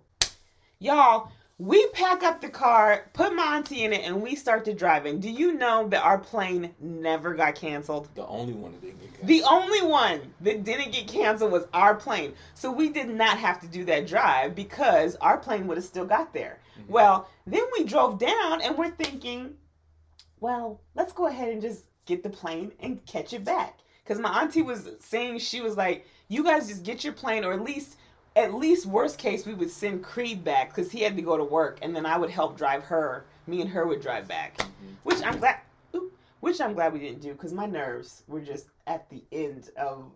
Speaker 1: y'all we pack up the car put Monty in it and we start to driving do you know that our plane never got canceled
Speaker 2: The only one that didn't get canceled.
Speaker 1: the only one that didn't get canceled was our plane. So we did not have to do that drive because our plane would have still got there.
Speaker 2: Mhm.
Speaker 1: Well, then we drove down and we're thinking, well, let's go ahead and just get the plane and catch it back. Because my auntie was saying she was like, you guys just get your plane, or at least, at least worst case, we would send Creed back because he had to go to work, and then I would help drive her. Me and her would drive back,
Speaker 2: Mhm.
Speaker 1: which I'm glad. Which I'm glad we didn't do because my nerves were just at the end of.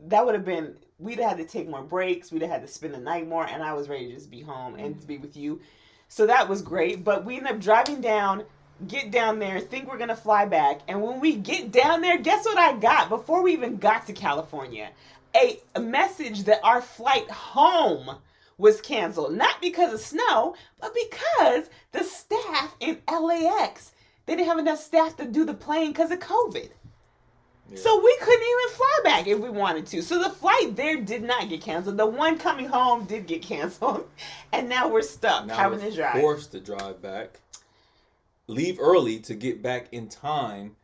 Speaker 1: That would have been. We'd have had to take more breaks. We'd have had to spend the night more, and I was ready to just be home and to be with you. So that was great. But we ended up driving down, get down there, think we're gonna fly back, and when we get down there, guess what I got before we even got to California? A, message that our flight home was canceled, not because of snow, but because the staff in LAX they didn't have enough staff to do the plane because of COVID.
Speaker 2: Yeah.
Speaker 1: So we couldn't even fly back if we wanted to. So the flight there did not get canceled. The one coming home did get canceled, and now we're stuck
Speaker 2: now
Speaker 1: having
Speaker 2: we're
Speaker 1: to drive.
Speaker 2: forced to drive back, leave early to get back in time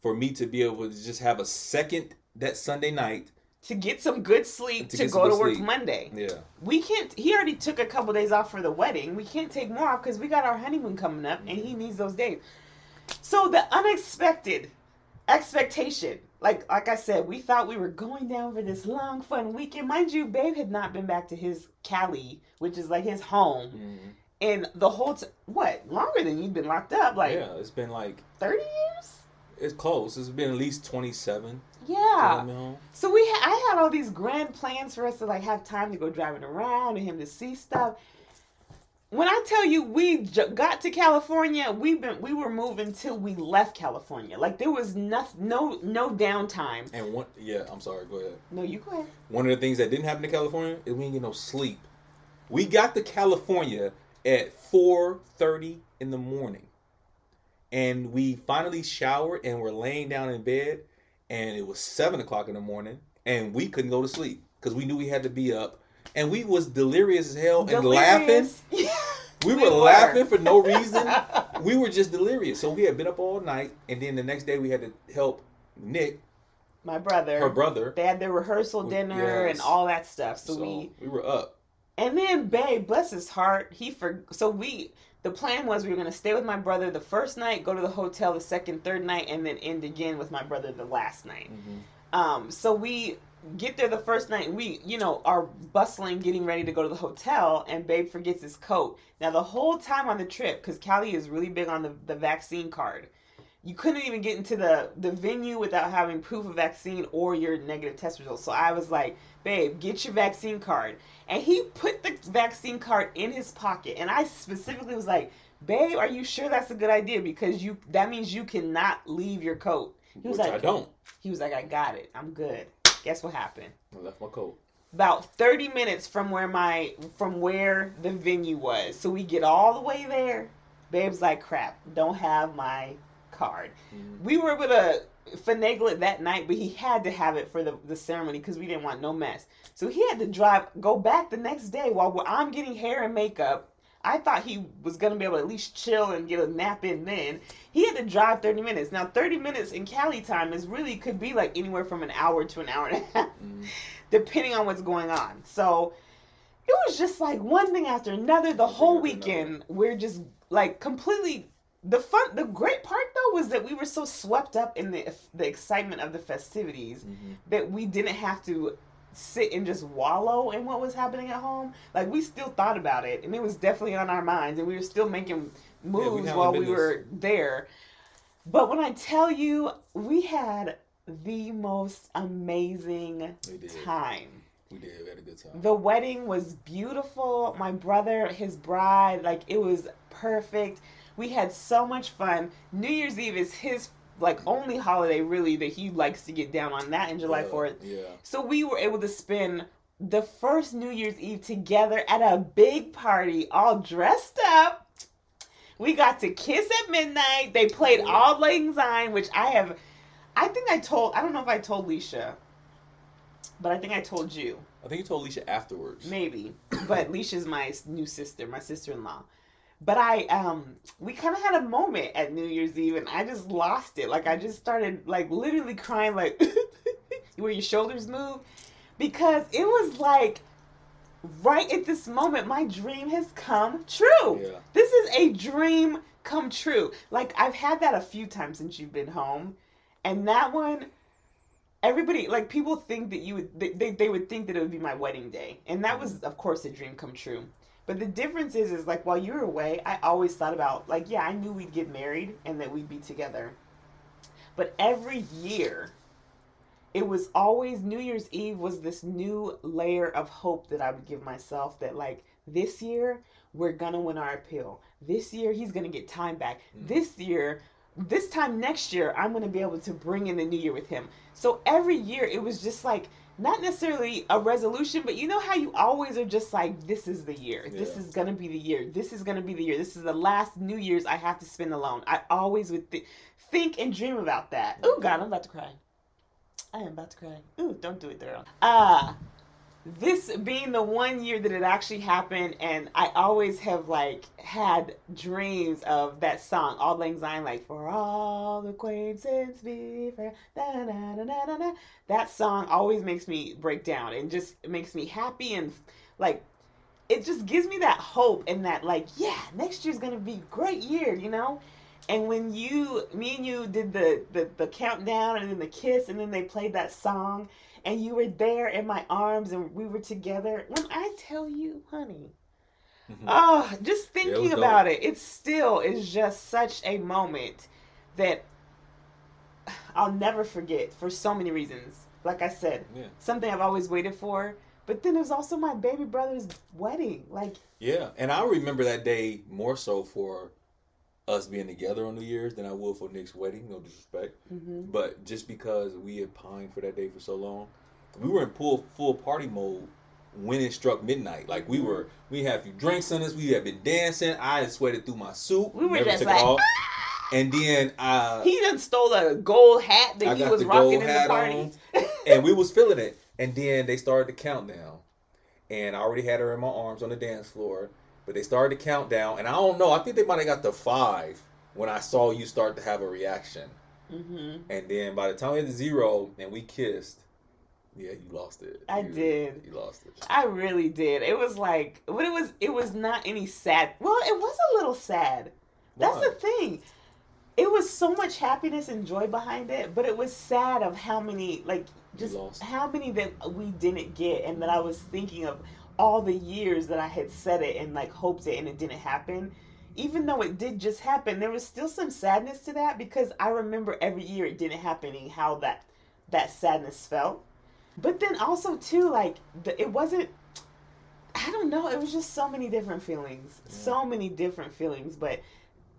Speaker 2: for me to be able to just have a second that Sunday night.
Speaker 1: To get some good sleep
Speaker 2: To
Speaker 1: to, go to work
Speaker 2: sleep.
Speaker 1: Monday.
Speaker 2: Yeah.
Speaker 1: We can't. He already took a couple days off for the wedding. We can't take more off because we got our honeymoon coming up, and he needs those days. So the unexpected expectation, like like I said, we thought we were going down for this long fun weekend. Mind you, Babe had not been back to his Cali, which is like his home,
Speaker 2: Mhm.
Speaker 1: and the whole t- what longer than you've been locked up, like
Speaker 2: yeah, it's been like
Speaker 1: thirty years.
Speaker 2: it's close. It's been at least twenty seven.
Speaker 1: Yeah. So we, ha- I had all these grand plans for us to like have time to go driving around and him to see stuff. When I tell you we j- got to California, we've been we were moving till we left California. Like there was no no no downtime.
Speaker 2: And one, yeah, I'm sorry. Go ahead.
Speaker 1: No, you go ahead.
Speaker 2: One of the things that didn't happen to California is we didn't get no sleep. We got to California at 4:30 in the morning, and we finally showered and were laying down in bed, and it was seven o'clock in the morning, and we couldn't go to sleep because we knew we had to be up, and we was delirious as hell and laughing.
Speaker 1: Delirious.
Speaker 2: We,
Speaker 1: We
Speaker 2: were,
Speaker 1: were.
Speaker 2: laughing for no reason. we were just delirious. So we had been up all night, and then the next day we had to help Nick,
Speaker 1: My brother.
Speaker 2: her brother.
Speaker 1: They had their rehearsal dinner and all that stuff. So,
Speaker 2: So
Speaker 1: we
Speaker 2: we were up.
Speaker 1: And then, babe, bless his heart, he for so we the plan was we were gonna stay with my brother the first night, go to the hotel the second, third night, and then end again with my brother the last night. Um, so we get there the first night, we you know are bustling, getting ready to go to the hotel, and babe forgets his coat. Now the whole time on the trip, because Cali is really big on the the vaccine card. You couldn't even get into the, the venue without having proof of vaccine or your negative test results. So I was like, babe, get your vaccine card. And he put the vaccine card in his pocket. And I specifically was like, babe, are you sure that's a good idea? Because you that means you cannot leave your coat. He was
Speaker 2: Which
Speaker 1: like,
Speaker 2: I don't.
Speaker 1: He was like, I got it. I'm good. Guess what happened?
Speaker 2: I left my coat.
Speaker 1: About 30 minutes from where my from where the venue was. So we get all the way there. Babe's like, crap, don't have my card. Mm-hmm. We were able to finagle it that night, but he had to have it for the, the ceremony because we didn't want no mess. So he had to drive, go back the next day while I'm getting hair and makeup. I thought he was gonna be able to at least chill and get a nap in then. He had to drive 30 minutes. Now 30 minutes in Cali time is really could be like anywhere from an hour to an hour and a half,
Speaker 2: Mhm.
Speaker 1: depending on what's going on. So it was just like one thing after another. The whole weekend, we're just like completely. The fun, the great part though was that we were so swept up in the the excitement of the festivities
Speaker 2: Mhm.
Speaker 1: that we didn't have to sit and just wallow in what was happening at home. Like we still thought about it, and it was definitely on our minds, and we were still making moves
Speaker 2: handled
Speaker 1: while we were there. But when I tell you, we had the most amazing time.
Speaker 2: We did. We had a good time.
Speaker 1: The wedding was beautiful. My brother, his bride, like it was perfect. We had so much fun. New Year's Eve is his like only holiday really that he likes to get down on that in July
Speaker 2: Yeah,
Speaker 1: 4th.
Speaker 2: Yeah.
Speaker 1: So we were able to spend the first New Year's Eve together at a big party, all dressed up. We got to kiss at midnight. They played
Speaker 2: Yeah.
Speaker 1: Auld Lang Syne, which I have. I think I told. I don't know if I told Leisha, but I think I told you.
Speaker 2: I think you told Alicia afterwards.
Speaker 1: Maybe, but Leisha's my new sister, my sister-in-law. But I, um, we kind of had a moment at New Year's Eve, and I just lost it. Like I just started, like literally crying, like where your shoulders move, because it was like right at this moment, my dream has come true.
Speaker 2: Yeah.
Speaker 1: This is a dream come true. Like I've had that a few times since you've been home, and that one, everybody like people think that you would they, they, they would think that it would be my wedding day, and that was of course a dream come true. But the difference is, is like while you were away, I always thought about like yeah, I knew we'd get married and that we'd be together. But every year, it was always New Year's Eve was this new layer of hope that I would give myself that like this year we're gonna win our appeal. This year he's gonna get time back.
Speaker 2: Mhm.
Speaker 1: This year, this time next year, I'm gonna be able to bring in the new year with him. So every year it was just like not necessarily a resolution, but you know how you always are just like, this is the year. This is gonna be the year. This is gonna be the year. This is the last New Year's I have to spend alone. I always would th- think and dream about that. Oh God, I'm about to cry. I am about to cry. Ooh, don't do it, girl. Ah, this being the one year that it actually happened, and I always have like had dreams of that song, Auld Lang Syne, like for all acquaintance be fair. Da, da, da, da, da, da. That song always makes me break down and just makes me happy and like it just gives me that hope and that like yeah, next year's gonna be great year, you know. And when you, me and you did the, the the countdown and then the kiss and then they played that song and you were there in my arms and we were together. When I tell you, honey, oh, just
Speaker 2: Yeah, it
Speaker 1: thinking
Speaker 2: dope.
Speaker 1: about it, it still is just such a moment that I'll never forget for so many reasons. Like I said,
Speaker 2: Yeah.
Speaker 1: something I've always waited for. But then it was also my baby brother's wedding. Like,
Speaker 2: Yeah, and I remember that day more so for us being together on New Year's than I would for Nick's wedding. No disrespect,
Speaker 1: mhm.
Speaker 2: but just because we had pined for that day for so long, we were in full full party mode when it struck midnight. Like we were, we had a few drinks on us. We had been dancing. I had sweated through my suit.
Speaker 1: We were
Speaker 2: never
Speaker 1: just like,
Speaker 2: off. And then uh,
Speaker 1: he then stole a gold hat that
Speaker 2: I
Speaker 1: he was rocking in the party.
Speaker 2: on, and we was feeling it. And then they started the countdown, and I already had her in my arms on the dance floor. But they started the countdown, and I don't know. I think they might have got to five when I saw you start to have a reaction.
Speaker 1: hmm
Speaker 2: And then by the time we hit zero and we kissed, yeah, you lost it.
Speaker 1: I
Speaker 2: You-
Speaker 1: did.
Speaker 2: You lost it.
Speaker 1: I really did. It was like, but it was it was not any sad. Well, it was a little sad. That's the thing. It was so much happiness and joy behind it, but it was sad of how many like just how many that we didn't get, and that I was thinking of all the years that I had said it and like hoped it, and it didn't happen. Even though it did just happen, there was still some sadness to that because I remember every year it didn't happen and how that that sadness felt. But then also too, like the, it wasn't. I don't know. It was just so many different feelings,
Speaker 2: Yeah.
Speaker 1: so many different feelings. But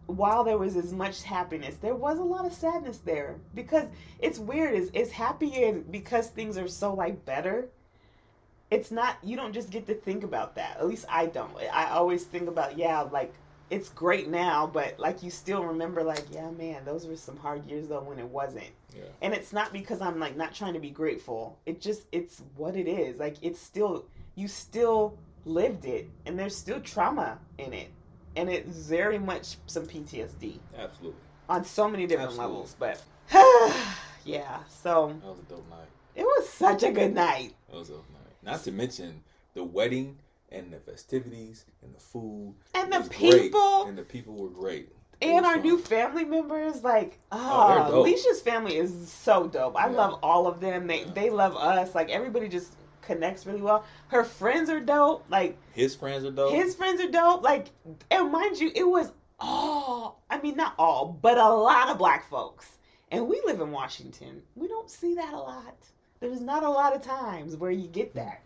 Speaker 1: while there was as much happiness, there was a lot of sadness there because it's weird. Is it's happy and because things are so like better. It's not. You don't just get to think about that. At least I don't. I always think about yeah, like it's great now, but like you still remember like yeah, man, those were some hard years though when it wasn't.
Speaker 2: Yeah.
Speaker 1: And it's not because I'm like not trying to be grateful. It just it's what it is. Like it's still you still lived it, and there's still trauma in it, and it's very much some PTSD
Speaker 2: Absolutely.
Speaker 1: on so many different
Speaker 2: Absolutely.
Speaker 1: levels. But yeah, so
Speaker 2: That was a dope night.
Speaker 1: it was such a good night.
Speaker 2: That was a night. Not to mention the wedding and the festivities and the food.
Speaker 1: And the
Speaker 2: was great,
Speaker 1: people
Speaker 2: and the people were great. It
Speaker 1: and our
Speaker 2: fun.
Speaker 1: new family members, like
Speaker 2: Oh,
Speaker 1: oh. Alicia's family is so dope. I
Speaker 2: Yeah.
Speaker 1: love all of them. They
Speaker 2: Yeah.
Speaker 1: they love us. Like everybody just connects really well. Her friends are dope. Like
Speaker 2: His friends are dope.
Speaker 1: his friends are dope. Like and mind you, it was all I mean not all, but a lot of black folks. And we live in Washington. We don't see that a lot. There's not a lot of times where you get that.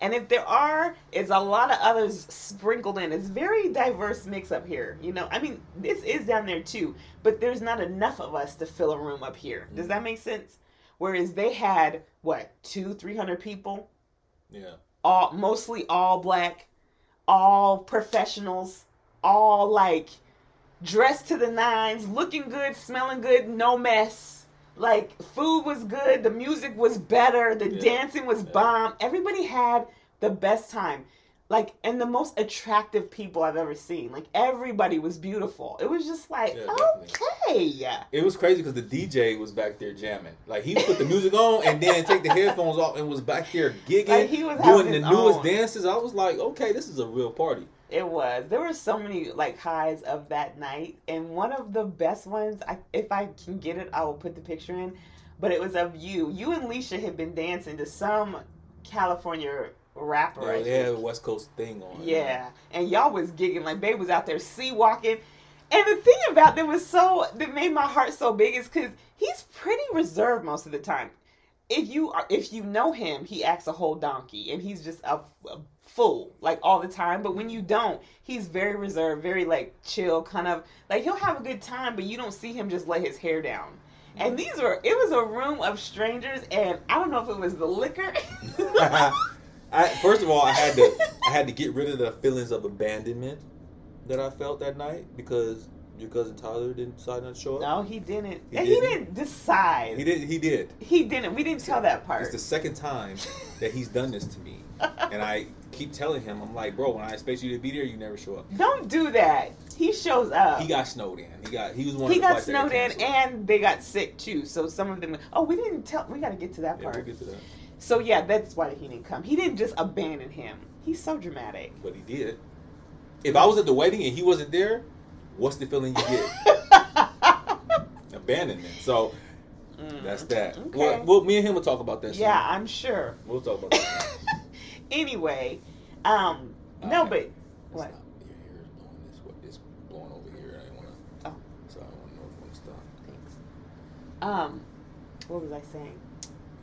Speaker 1: And if there are, it's a lot of others sprinkled in. It's very diverse mix up here. You know, I mean, this is down there too, but there's not enough of us to fill a room up here. Does that make sense? Whereas they had what two, three hundred people,
Speaker 2: yeah.
Speaker 1: all mostly all black, all professionals, all like dressed to the nines, looking good, smelling good, no mess. Like food was good, the music was better, the
Speaker 2: Yeah.
Speaker 1: dancing was
Speaker 2: Yeah.
Speaker 1: bomb. Everybody had the best time. Like and the most attractive people I've ever seen. Like everybody was beautiful. It was just like,
Speaker 2: Yeah, definitely.
Speaker 1: okay.
Speaker 2: It was crazy because the DJ was back there jamming. Like he put the music on and then take the headphones off and was back there gigging,
Speaker 1: Like, he was
Speaker 2: doing the newest
Speaker 1: own.
Speaker 2: dances. I was like, okay, this is a real party.
Speaker 1: It was. There were so many like highs of that night, and one of the best ones. I, if I can get it, I will put the picture in. But it was of you. You and Leisha had been dancing to some California rapper.
Speaker 2: Yeah, they had a. West Coast thing on.
Speaker 1: Yeah, and y'all was gigging like babe was out there C-walking. And the thing about that was so that made my heart so big is because he's pretty reserved most of the time. If you are, if you know him, he acts a whole donkey, and he's just a, a fool like all the time. But when you mm-hmm. don't, he's very reserved, very like chill, kind of like he'll have a good time, but you don't see him just let his hair down. And mm-hmm. these were it was a room of strangers, and I don't know if it was the liquor.
Speaker 2: I, first of all, I had to I had to get rid of the feelings of abandonment that I felt that night because your cousin Tyler didn't decide not to show up.
Speaker 1: no, he didn't.
Speaker 2: He
Speaker 1: and he
Speaker 2: didn't?
Speaker 1: didn't decide.
Speaker 2: He did. He did.
Speaker 1: He didn't. We didn't tell that part.
Speaker 2: It's the second time that he's done this to me, and I keep telling him, I'm like, bro, when I expect you to be there, you never show up.
Speaker 1: Don't do that. He shows up.
Speaker 2: He got snowed in. He got. He was one.
Speaker 1: He
Speaker 2: of
Speaker 1: got snowed in, and they got sick too. So some of them. Oh, we didn't tell. We got to get to that
Speaker 2: Yeah,
Speaker 1: part.
Speaker 2: we'll get to that.
Speaker 1: So yeah, that's why he didn't come. He didn't just abandon him. He's so dramatic.
Speaker 2: But he did. If I was at the wedding and he wasn't there, what's the feeling you get? Abandonment. So
Speaker 1: Mm.
Speaker 2: that's that.
Speaker 1: Okay.
Speaker 2: Well, well, me and him will talk about that. soon.
Speaker 1: yeah, I'm sure.
Speaker 2: we'll talk about that.
Speaker 1: anyway, um, no, but what?
Speaker 2: not- Your hair is blowing this way. It's blowing over here. I want to.
Speaker 1: Oh.
Speaker 2: So I don't know if you want to stop.
Speaker 1: Thanks. Um, what was I saying?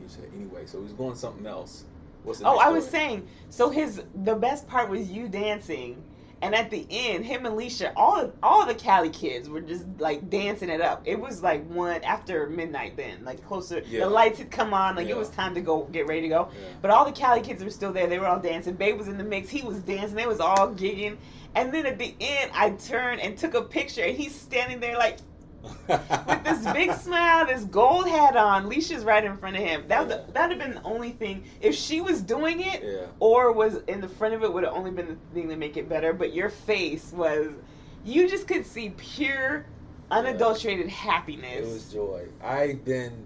Speaker 2: He said anyway. So he's going something else. What's the
Speaker 1: Oh, I was saying. So his the best part was you dancing, and at the end, him and Leisha, all all the Cali kids were just like dancing it up. It was like one after midnight. Then, like closer,
Speaker 2: Yeah.
Speaker 1: the lights had come on. Like
Speaker 2: Yeah.
Speaker 1: it was time to go get ready to go.
Speaker 2: Yeah.
Speaker 1: But all the Cali kids were still there. They were all dancing. Babe was in the mix. He was dancing. They was all gigging. And then at the end, I turned and took a picture, and he's standing there like with this big smile, this gold hat on. Leisha's right in front of him. That would that'd have been the only thing if she was doing it
Speaker 2: Yeah.
Speaker 1: or was in the front of it would have only been the thing to make it better. But your face was, you just could see pure, unadulterated happiness.
Speaker 2: It was joy. I've been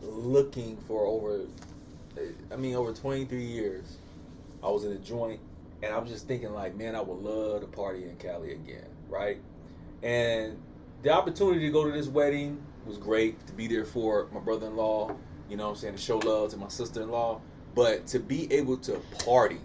Speaker 2: looking for over, I mean, over 23 years. I was in a joint, and I was just thinking, like, man, I would love to party in Cali again, right? And the opportunity to go to this wedding was great. To be there for my brother-in-law, you know, what I'm saying, to show love to my sister-in-law, but to be able to party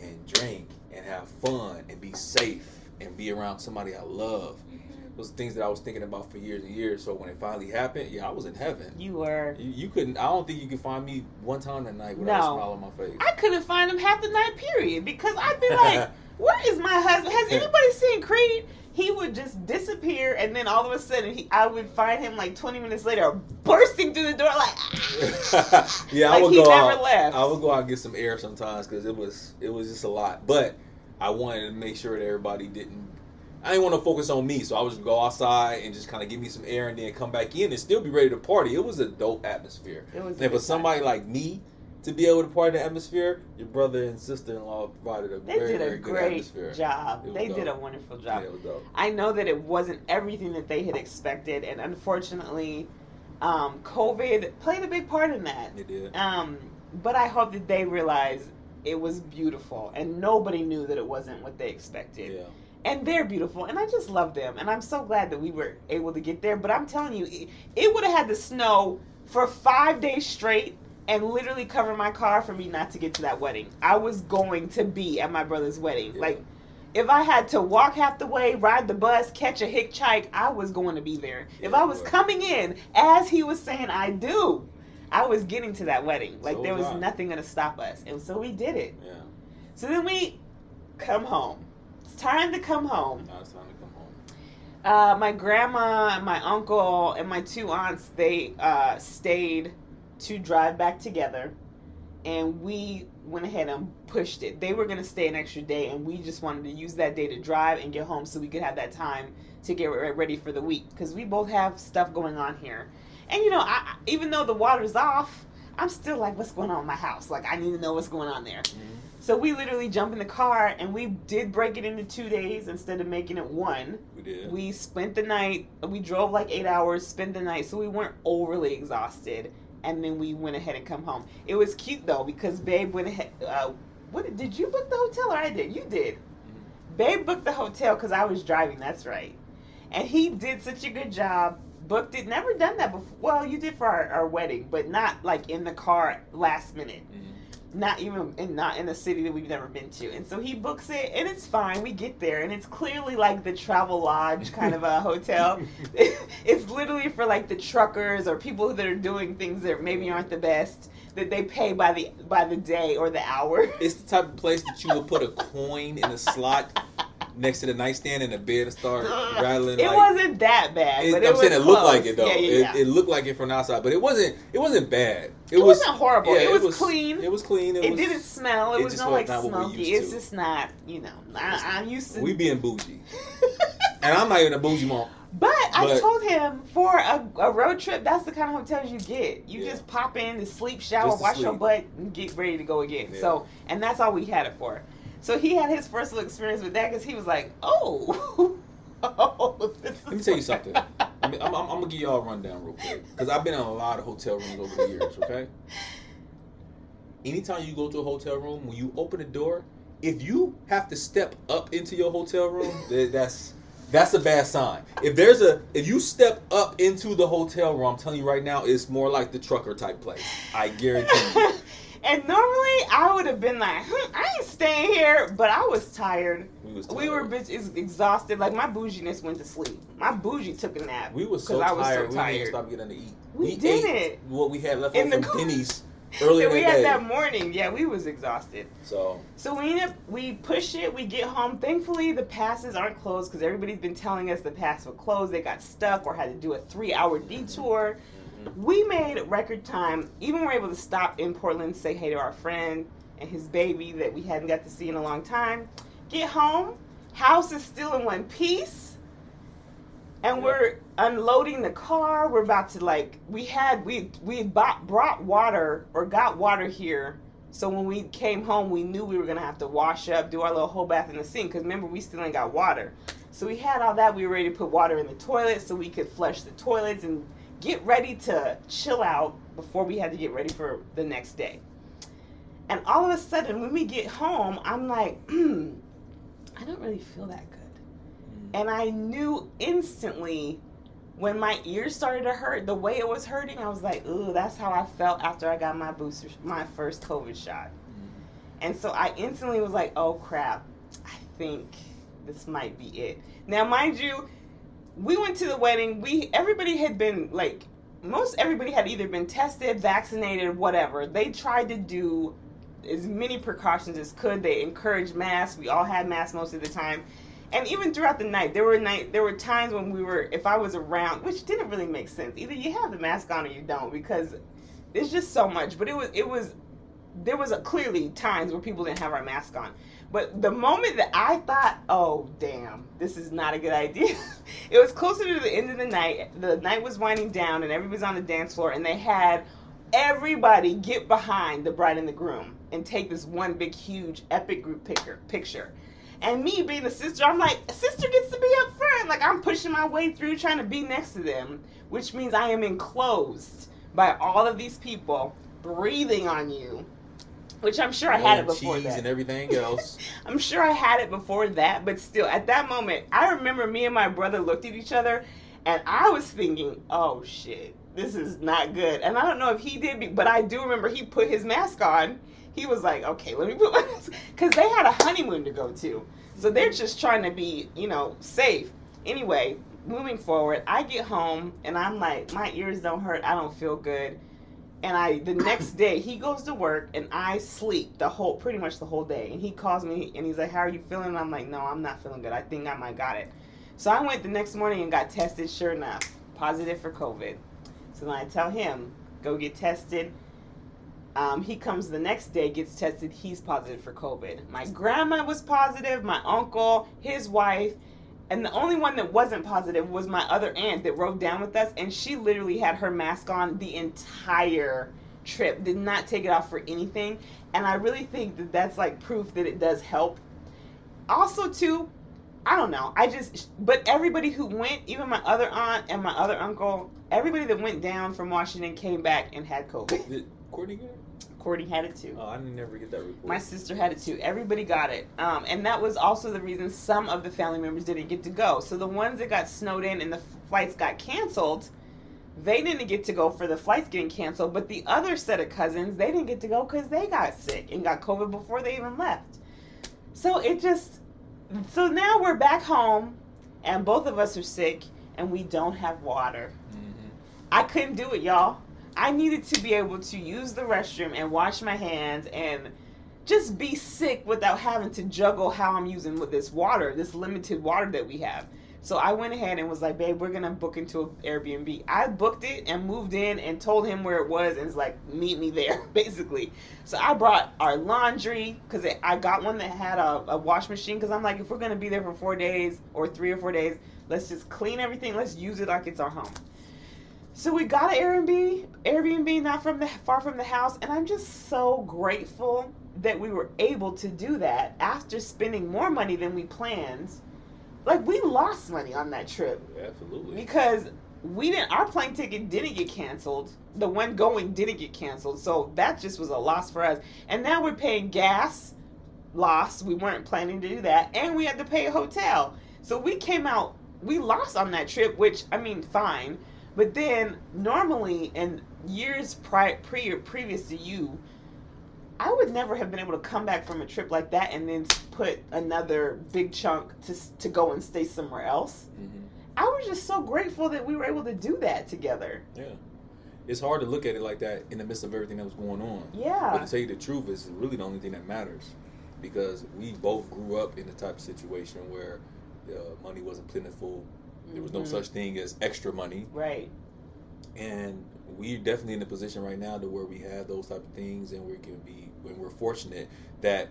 Speaker 2: and drink and have fun and be safe and be around somebody I love mm-hmm. those things that I was thinking about for years and years. So when it finally happened, yeah, I was in heaven.
Speaker 1: you were.
Speaker 2: You, you couldn't. I don't think you could find me one time that night without
Speaker 1: No.
Speaker 2: a smile on my face.
Speaker 1: I couldn't find him half the night period because I'd be like, "Where is my husband? Has anybody seen Creed?" He would just disappear, and then all of a sudden, he, I would find him like 20 minutes later, bursting through the door, like.
Speaker 2: yeah, I would
Speaker 1: he
Speaker 2: go
Speaker 1: never
Speaker 2: out.
Speaker 1: left.
Speaker 2: I would go out and get some air sometimes because it was it was just a lot. But I wanted to make sure that everybody didn't. I didn't want to focus on me, so I would just go outside and just kind of give me some air and then come back in and still be ready to party. It was a dope atmosphere.
Speaker 1: It was
Speaker 2: And for somebody like me to be able to party in the atmosphere, your brother and sister in law provided a very good atmosphere.
Speaker 1: They
Speaker 2: very,
Speaker 1: did a
Speaker 2: very
Speaker 1: great job. They did a
Speaker 2: dope.
Speaker 1: wonderful
Speaker 2: Yeah,
Speaker 1: job.
Speaker 2: dope.
Speaker 1: I know that it wasn't everything that they had expected, and unfortunately, um, COVID played a big part in that.
Speaker 2: It did.
Speaker 1: Um, but I hope that they realize it was beautiful, and nobody knew that it wasn't what they expected.
Speaker 2: Yeah.
Speaker 1: And they're beautiful, and I just love them, and I'm so glad that we were able to get there. But I'm telling you, it, it would have had to snow for five days straight and literally cover my car for me not to get to that wedding. I was going to be at my brother's wedding, like. If I had to walk half the way, ride the bus, catch a hitchhike, I was going to be there. if I was coming in as he was saying I do, I was getting to that wedding. Like
Speaker 2: So
Speaker 1: there
Speaker 2: was I.
Speaker 1: nothing going to stop us. And so we did it.
Speaker 2: Yeah.
Speaker 1: So then we come home. It's time to come home.
Speaker 2: Now it's time to come home.
Speaker 1: Uh, my grandma, my uncle, and my two aunts they uh, stayed to drive back together, and we went ahead and pushed it. They were gonna stay an extra day, and we just wanted to use that day to drive and get home so we could have that time to get ready for the week because we both have stuff going on here. And you know, I, even though the water's off, I'm still like, what's going on in my house? Like, I need to know what's going on there. Mm-hmm. So we literally jump in the car and we did break it into two days instead of making it one.
Speaker 2: We did.
Speaker 1: We spent the night. We drove like eight hours, spent the night, so we weren't overly exhausted. And then we went ahead and come home. It was cute though because Babe went ahead. Uh, what did you book the hotel or I did? You did. Babe booked the hotel because I was driving. That's right. And he did such a good job. Booked it. Never done that before. Well, you did for our, our wedding, but not like in the car last minute
Speaker 2: Mhm.
Speaker 1: Not even in not in a city that we've never been to. And so he books it and it's fine. We get there and it's clearly like the travel lodge kind of a hotel. it's literally for like the truckers or people that are doing things that maybe aren't the best that they pay by the by the day or the hour.
Speaker 2: It's the type of place that you would put a coin in a slot next to the nightstand and the bed and start rattling.
Speaker 1: it
Speaker 2: like,
Speaker 1: wasn't that bad,
Speaker 2: It,
Speaker 1: but
Speaker 2: I'm
Speaker 1: was
Speaker 2: saying it looked like it though.
Speaker 1: Yeah, yeah, yeah.
Speaker 2: It, it looked like it from the outside, but it wasn't. It wasn't bad.
Speaker 1: It wasn't horrible. It was clean.
Speaker 2: It was clean. It,
Speaker 1: It
Speaker 2: was,
Speaker 1: didn't smell. It,
Speaker 2: it
Speaker 1: was
Speaker 2: just
Speaker 1: no like
Speaker 2: not
Speaker 1: smoky. It's just not, you know. I, I'm used to.
Speaker 2: We being bougie, and I'm not even a bougie mom.
Speaker 1: But, I told him for a, a road trip, that's the kind of hotels you get. You
Speaker 2: Yeah.
Speaker 1: just pop in to sleep, shower,
Speaker 2: to
Speaker 1: wash your butt, and get ready to go again.
Speaker 2: Yeah.
Speaker 1: So, and that's all we had it for. So he had his first little experience with that because he was like, "Oh, oh."
Speaker 2: Let me tell you something. I mean, I'm, I'm, I'm gonna give y'all a rundown real quick because I've been in a lot of hotel rooms over the years. Okay. Anytime you go to a hotel room, when you open the door, if you have to step up into your hotel room, that's that's a bad sign. If there's a if you step up into the hotel room, I'm telling you right now, it's more like the trucker type place. I guarantee you.
Speaker 1: And normally I would have been like, hmm, I ain't staying here, but I was tired.
Speaker 2: We was tired.
Speaker 1: We were bitch is exhausted. Like my bouginess went to sleep. My bougie took a nap.
Speaker 2: We were so
Speaker 1: was so
Speaker 2: tired. we didn't even stop getting to eat.
Speaker 1: We did
Speaker 2: ate
Speaker 1: it.
Speaker 2: what we had left
Speaker 1: In
Speaker 2: over
Speaker 1: the
Speaker 2: from
Speaker 1: car.
Speaker 2: Denny's earlier
Speaker 1: we
Speaker 2: that
Speaker 1: had
Speaker 2: day.
Speaker 1: that morning. Yeah, we was exhausted.
Speaker 2: So
Speaker 1: So we end up we push it. We get home. Thankfully, the passes aren't closed because everybody's been telling us the pass were closed. They got stuck or had to do a three-hour detour. We made record time. Even were able to stop in Portland, say hey to our friend and his baby that we hadn't got to see in a long time. Get home. House is still in one piece. And we're unloading the car. We're about to like we had we we bought, brought water or got water here. So when we came home, we knew we were gonna have to wash up, do our little whole bath in the sink. Cause remember, we still ain't got water. So we had all that. We were ready to put water in the toilet so we could flush the toilets and get ready to chill out before we had to get ready for the next day. And all of a sudden, when we get home, I'm like, I don't really feel that good. Mm. And I knew instantly when my ears started to hurt, the way it was hurting, I was like, ooh, that's how I felt after I got my booster, my first COVID shot. Mm. And so I instantly was like, oh crap, I think this might be it. Now, mind you, we went to the wedding. We everybody had been like most everybody had either been tested, vaccinated, whatever. They tried to do as many precautions as could. They encouraged masks. We all had masks most of the time. And even throughout the night, there were night there were times when we were if I was around, which didn't really make sense. Either you have the mask on or you don't because there's just so much. But it was it was there was a, clearly times where people didn't have our mask on. But the moment that I thought, oh damn, this is not a good idea, it was closer to the end of the night. The night was winding down, and everybody's on the dance floor, and they had everybody get behind the bride and the groom and take this one big, huge, epic group picture. Picture. And me being a sister, I'm like, sister gets to be up front. Like I'm pushing my way through, trying to be next to them, which means I am enclosed by all of these people breathing on you. Which I'm sure I had it before
Speaker 2: cheese
Speaker 1: that.
Speaker 2: and everything else.
Speaker 1: I'm sure I had it before that, but still, at that moment, I remember me and my brother looked at each other, and I was thinking, "Oh shit, this is not good." And I don't know if he did, but I do remember he put his mask on. He was like, "Okay, let me put my mask," because they had a honeymoon to go to, so they're just trying to be, you know, safe. Anyway, moving forward, I get home and I'm like, my ears don't hurt. I don't feel good and I the next day he goes to work and I sleep the whole pretty much the whole day. And he calls me and he's like how are you feeling? And I'm like no I'm not feeling good. I think I might got it. So I went the next morning and got tested sure enough positive for COVID. So then I tell him go get tested. Um, he comes the next day gets tested he's positive for COVID. My grandma was positive my uncle his wife and the only one that wasn't positive was my other aunt that rode down with us, and she literally had her mask on the entire trip, did not take it off for anything. And I really think that that's like proof that it does help. Also, too, I don't know. I just, but everybody who went, even my other aunt and my other uncle, everybody that went down from Washington came back and had COVID.
Speaker 2: Did Courtney get it?
Speaker 1: Courtney had it too.
Speaker 2: Oh, I never get that report.
Speaker 1: My sister had it too. Everybody got it. Um, and that was also the reason some of the family members didn't get to go. So the ones that got snowed in and the flights got canceled, they didn't get to go for the flights getting canceled. But the other set of cousins, they didn't get to go because they got sick and got COVID before they even left. So it just, so now we're back home and both of us are sick and we don't have water.
Speaker 2: Mhm.
Speaker 1: I couldn't do it, y'all. I needed to be able to use the restroom and wash my hands and just be sick without having to juggle how I'm using with this water, this limited water that we have. So I went ahead and was like, babe, we're gonna book into an Airbnb. I booked it and moved in and told him where it was and was like, meet me there, basically. So I brought our laundry because I got one that had a, a wash machine because I'm like, if we're gonna be there for four days or three or four days, let's just clean everything. Let's use it like it's our home. So we got an Airbnb, Airbnb not from the far from the house, and I'm just so grateful that we were able to do that after spending more money than we planned. Like we lost money on that trip
Speaker 2: Absolutely.
Speaker 1: because we didn't our plane ticket didn't get canceled. The one going didn't get canceled. So that just was a loss for us. And now we're paying gas loss. We weren't planning to do that. And we had to pay a hotel. So we came out we lost on that trip, which I mean fine. But then normally in years prior pre- previous to you, I would never have been able to come back from a trip like that and then put another big chunk to to go and stay somewhere else.
Speaker 2: Mhm.
Speaker 1: I was just so grateful that we were able to do that together.
Speaker 2: Yeah. It's hard to look at it like that in the midst of everything that was going on.
Speaker 1: Yeah.
Speaker 2: But to tell you the truth, it's really the only thing that matters because we both grew up in the type of situation where uh, money wasn't plentiful. There was no
Speaker 1: Mhm.
Speaker 2: such thing as extra money,
Speaker 1: Right.
Speaker 2: and we're definitely in a position right now to where we have those type of things, and we can be when we're fortunate that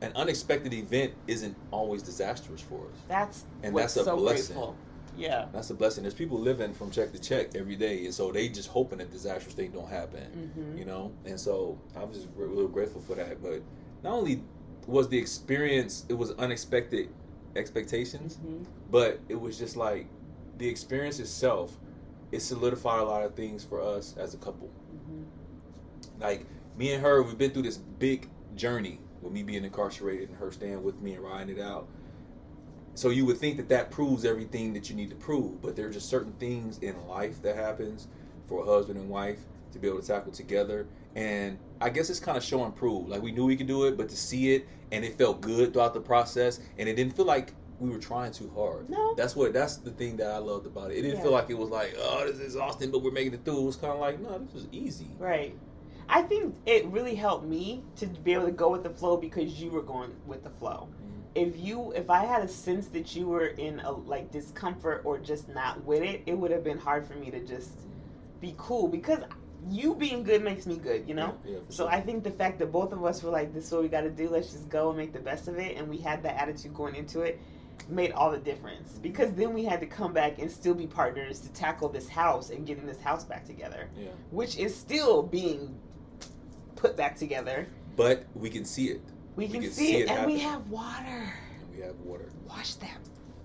Speaker 2: an unexpected event isn't always disastrous for us.
Speaker 1: That's
Speaker 2: And
Speaker 1: what's
Speaker 2: that's a
Speaker 1: so
Speaker 2: blessing.
Speaker 1: grateful. Yeah.
Speaker 2: That's a blessing. There's people living from check to check every day, and so they just hoping that disastrous thing don't happen.
Speaker 1: hmm
Speaker 2: you know and so i'm just re- real grateful for that but not only was the experience it was unexpected expectations
Speaker 1: hmm
Speaker 2: but it was just like the experience itself it solidified a lot of things for us as a couple.
Speaker 1: Hmm
Speaker 2: like me and her we've been through this big journey with me being incarcerated and her staying with me and riding it out. So you would think that that proves everything that you need to prove but there are just certain things in life that happens for a husband and wife to be able to tackle together and i guess it's kind of show and prove like we knew we could do it but to see it and it felt good throughout the process and it didn't feel like we were trying too hard
Speaker 1: No.
Speaker 2: that's what that's the thing that i loved about it it didn't
Speaker 1: Yeah.
Speaker 2: feel like it was like oh this is exhausting but we're making it through it was kind of like no this was easy
Speaker 1: Right. I think it really helped me to be able to go with the flow because you were going with the flow. Mm-hmm. If you, if I had a sense that you were in a like discomfort or just not with it, it would have been hard for me to just be cool because you being good makes me good, you know.
Speaker 2: yeah, for
Speaker 1: So
Speaker 2: sure.
Speaker 1: I think the fact that both of us were like, "This is what we got to do. Let's just go and make the best of it," and we had that attitude going into it, made all the difference because then we had to come back and still be partners to tackle this house and getting this house back together,
Speaker 2: Yeah.
Speaker 1: which is still being put back together.
Speaker 2: But we can see it.
Speaker 1: We
Speaker 2: We
Speaker 1: can,
Speaker 2: can
Speaker 1: see,
Speaker 2: see
Speaker 1: it,
Speaker 2: it
Speaker 1: and we have water.
Speaker 2: And we have water.
Speaker 1: Wash that.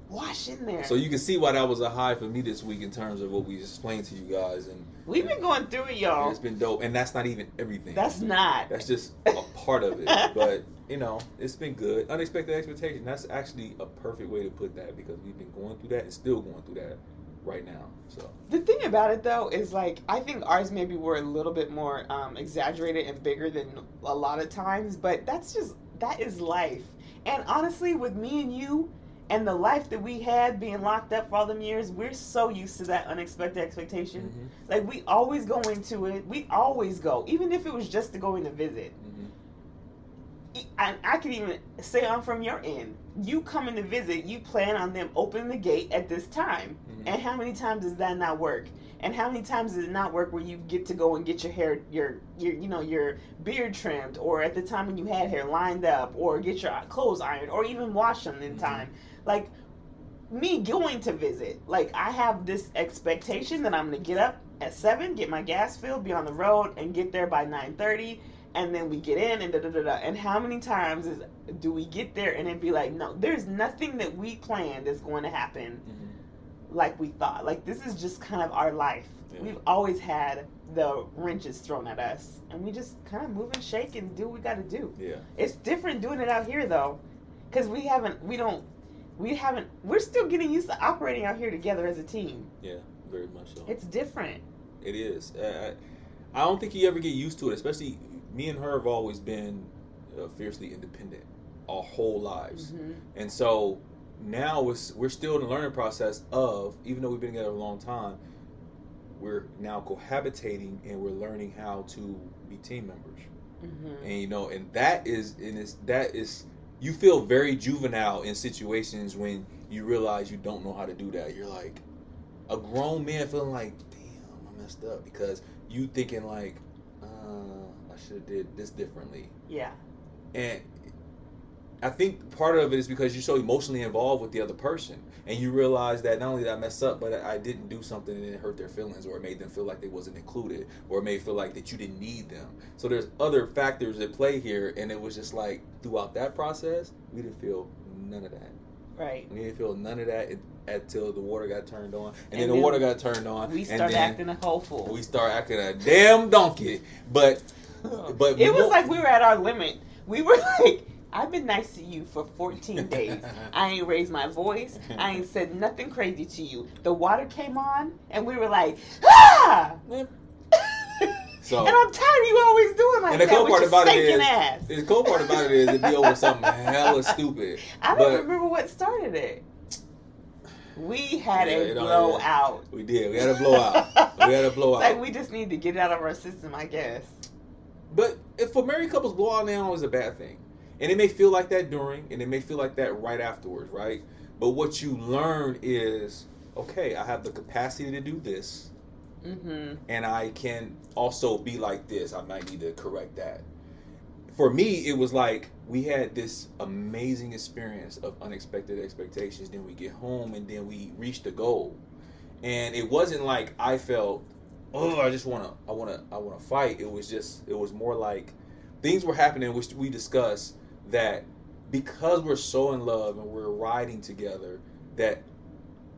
Speaker 1: Wash in there.
Speaker 2: So you can see why that was a high for me this week in terms of what we explained to you guys, and
Speaker 1: We've been going through it, y'all.
Speaker 2: it's been dope. And that's not even everything.
Speaker 1: That's not.
Speaker 2: That's just a part of it. But you know, it's been good. Unexpected expectation. That's actually a perfect way to put that because we've been going through that and still going through that right now. So
Speaker 1: The thing about it though is like I think ours maybe were a little bit more um, exaggerated and bigger than a lot of times, but that's just that is life. And honestly, with me and you and the life that we had being locked up for all them years, we're so used to that unexpected expectation.
Speaker 2: Mm-hmm.
Speaker 1: Like we always go into it. We always go, even if it was just to go in to visit.
Speaker 2: Mhm.
Speaker 1: I, I could even say I'm from your end. You coming to visit, you plan on them opening the gate at this time.
Speaker 2: Mhm.
Speaker 1: And how many times does that not work? And how many times does it not work where you get to go and get your hair, your, your, you know, your beard trimmed, or at the time when you had hair lined up, or get your clothes ironed, or even wash them in
Speaker 2: Mhm.
Speaker 1: time? Like me going to visit, like I have this expectation that I'm gonna get up at seven, get my gas filled, be on the road, and get there by nine thirty, and then we get in and da da da da. And how many times is do we get there and it be like, no, there's nothing that we planned that's going to happen
Speaker 2: Mhm.
Speaker 1: like we thought. Like this is just kind of our life.
Speaker 2: Yeah.
Speaker 1: We've always had the wrenches thrown at us, and we just kind of move and shake and do what we got to do.
Speaker 2: Yeah.
Speaker 1: It's different doing it out here though, because we haven't, we don't, we haven't, we're still getting used to operating out here together as a team.
Speaker 2: Yeah. Very much so.
Speaker 1: It's different.
Speaker 2: It is. Uh, I I don't think you ever get used to it. Especially me and her have always been uh, fiercely independent our whole lives,
Speaker 1: Mhm.
Speaker 2: and so now it's, we're still in the learning process of even though we've been together a long time, we're now cohabitating and we're learning how to be team members.
Speaker 1: Mhm.
Speaker 2: And you know, and that is and it's that is you feel very juvenile in situations when you realize you don't know how to do that. You're like a grown man feeling like, damn, I messed up because you thinking like, uh, I should have did this differently.
Speaker 1: Yeah.
Speaker 2: And I think part of it is because you're so emotionally involved with the other person, and you realize that not only did I mess up, but I didn't do something and it hurt their feelings, or it made them feel like they wasn't included, or it made feel like that you didn't need them. So there's other factors at play here, and it was just like throughout that process, we didn't feel none of that.
Speaker 1: Right.
Speaker 2: We didn't feel none of that until the water got turned on, and,
Speaker 1: And
Speaker 2: then the water got turned on,
Speaker 1: We
Speaker 2: and
Speaker 1: start
Speaker 2: then
Speaker 1: acting a whole fool.
Speaker 2: we start acting a damn donkey. But but
Speaker 1: it was
Speaker 2: mo-
Speaker 1: like we were at our limit. We were like, I've been nice to you for 14 days. I ain't raised my voice. I ain't said nothing crazy to you. The water came on, and we were like, ah!
Speaker 2: So-
Speaker 1: and I'm tired of you always doing like
Speaker 2: And the
Speaker 1: that
Speaker 2: cool part about it
Speaker 1: stinking ass.
Speaker 2: The cool part about it is it'd be over something hella stupid.
Speaker 1: I don't remember what started it. We had
Speaker 2: Yeah,
Speaker 1: a blowout.
Speaker 2: We did. We had a blowout. we had a blowout.
Speaker 1: Like we just need to get it out of our system, I guess.
Speaker 2: but if for married couples, blowout now is a bad thing, and it may feel like that during, and it may feel like that right afterwards, right? But what you learn is, okay, I have the capacity to do this,
Speaker 1: Mm-hmm.
Speaker 2: and I can also be like this. I might need to correct that. For me, it was like we had this amazing experience of unexpected expectations. Then we get home, and then we reach the goal. And it wasn't like I felt, oh, I just wanna, I wanna, I wanna fight. It was just, it was more like things were happening, which we discussed that because we're so in love and we're riding together, that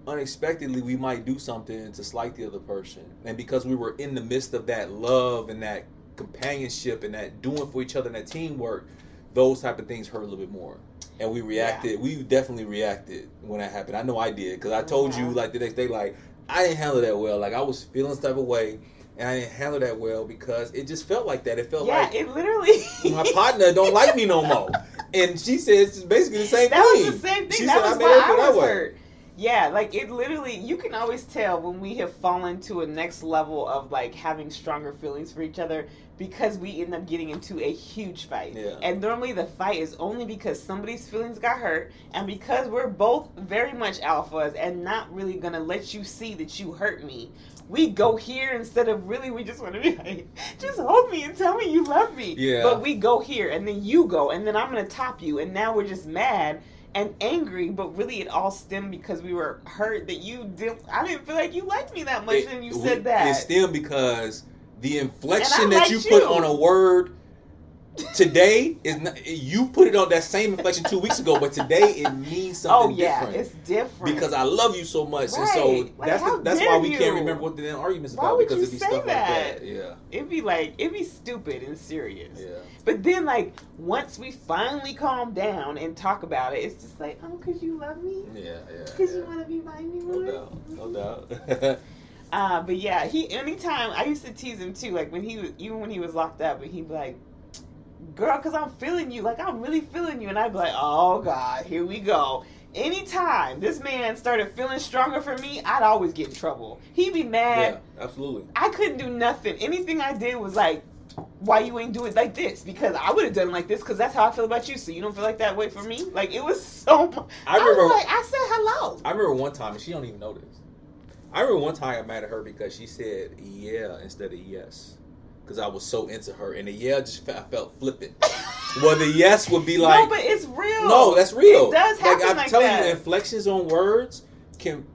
Speaker 2: unexpectedly we might do something to slight the other person. And because we were in the midst of that love and that companionship and that doing for each other and that teamwork those type of things hurt a little bit more. And we reacted we definitely reacted when that happened. I know i did because i told you
Speaker 1: uh-huh.
Speaker 2: like the next day like i didn't handle that well. Like i was feeling some type of way and i didn't handle that well because it just felt like that it felt like
Speaker 1: Yeah,
Speaker 2: like
Speaker 1: it literally.
Speaker 2: my partner don't like me no more and she says basically the same
Speaker 1: that
Speaker 2: thing
Speaker 1: was the same thing.
Speaker 2: She
Speaker 1: that
Speaker 2: said,
Speaker 1: was
Speaker 2: "I
Speaker 1: why I was hurt. Yeah, like it literally, you can always tell when we have fallen to a next level of like having stronger feelings for each other because we end up getting into a huge fight.
Speaker 2: Yeah.
Speaker 1: And normally the fight is only because somebody's feelings got hurt and because we're both very much alphas and not really gonna let you see that you hurt me. We go here instead of really, we just want to be like, just hold me and tell me you love me.
Speaker 2: Yeah.
Speaker 1: But we go here and then you go and then I'm gonna top you and now we're just mad and angry, but really it all stemmed because we were hurt that you didn't. I didn't feel like you liked me that much,
Speaker 2: It-
Speaker 1: and you
Speaker 2: we-
Speaker 1: said that.
Speaker 2: It stemmed because the inflection that you
Speaker 1: liked
Speaker 2: put on a word today is not, you put it on that same inflection two weeks ago, but today it means something.
Speaker 1: oh yeah,
Speaker 2: different.
Speaker 1: it's different
Speaker 2: because I love you so much, and so
Speaker 1: Like,
Speaker 2: that's the, that's why we
Speaker 1: you?
Speaker 2: can't remember what the arguments
Speaker 1: Why
Speaker 2: about
Speaker 1: would
Speaker 2: because
Speaker 1: you
Speaker 2: it'd be
Speaker 1: say
Speaker 2: stuff
Speaker 1: that?
Speaker 2: like that. Yeah,
Speaker 1: it'd be like it'd be stupid and serious.
Speaker 2: yeah.
Speaker 1: But then, like, once we finally calm down and talk about it, it's just like, oh, because you love me?
Speaker 2: Yeah, yeah.
Speaker 1: Because
Speaker 2: yeah.
Speaker 1: you want to be my new
Speaker 2: No doubt, no doubt.
Speaker 1: Uh, but yeah, he anytime I used to tease him too, like when he was even when he was locked up, and he'd be like, "Girl, cause I'm feeling you, like I'm really feeling you," and I'd be like, "Oh God, here we go." Anytime this man started feeling stronger for me, I'd always get in trouble. He'd be mad.
Speaker 2: yeah, absolutely.
Speaker 1: I couldn't do nothing. Anything I did was like, "Why you ain't do it like this?" Because I would have done it like this, because that's how I feel about you. So you don't feel like that way for me? Like it was so.
Speaker 2: I
Speaker 1: I,
Speaker 2: remember.
Speaker 1: was like, I said hello.
Speaker 2: I remember one time, and she don't even know this. I remember one time I mad at her because she said yeah instead of yes, because I was so into her, and the yeah just I felt flippant. well, the yes would be like,
Speaker 1: no, but it's real.
Speaker 2: no, that's real.
Speaker 1: It does happen
Speaker 2: Like I'm
Speaker 1: like
Speaker 2: telling
Speaker 1: that.
Speaker 2: you, inflections on words can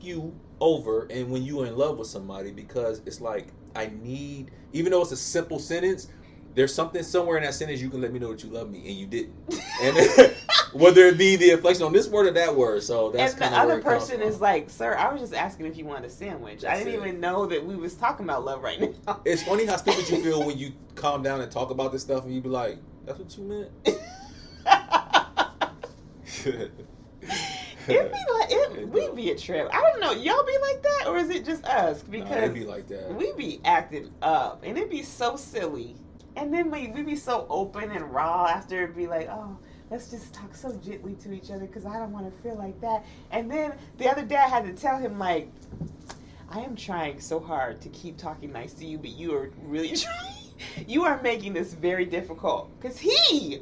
Speaker 2: you over, and when you're in love with somebody, because it's like I need, even though it's a simple sentence. There's something somewhere in that sentence you can let me know that you love me, and you didn't. And whether it be the inflection on this word or that word, so that's
Speaker 1: and the other person is like, "Sir, I was just asking if you wanted a sandwich. I didn't
Speaker 2: it.
Speaker 1: even know that we was talking about love right now."
Speaker 2: It's funny how stupid you feel when you calm down and talk about this stuff, and you be like, "That's what you meant."
Speaker 1: It'd be like it,
Speaker 2: It
Speaker 1: we be a trip. I don't know. Y'all be like that, or is it just us?
Speaker 2: Nah,
Speaker 1: Because
Speaker 2: it'd be like that.
Speaker 1: We'd be acting up, and it'd be so silly. And then we we be so open and raw after it'd be like, oh, let's just talk so gently to each other because I don't want to feel like that. And then the other day I had to tell him like, I am trying so hard to keep talking nice to you, but you are really trying. You are making this very difficult because he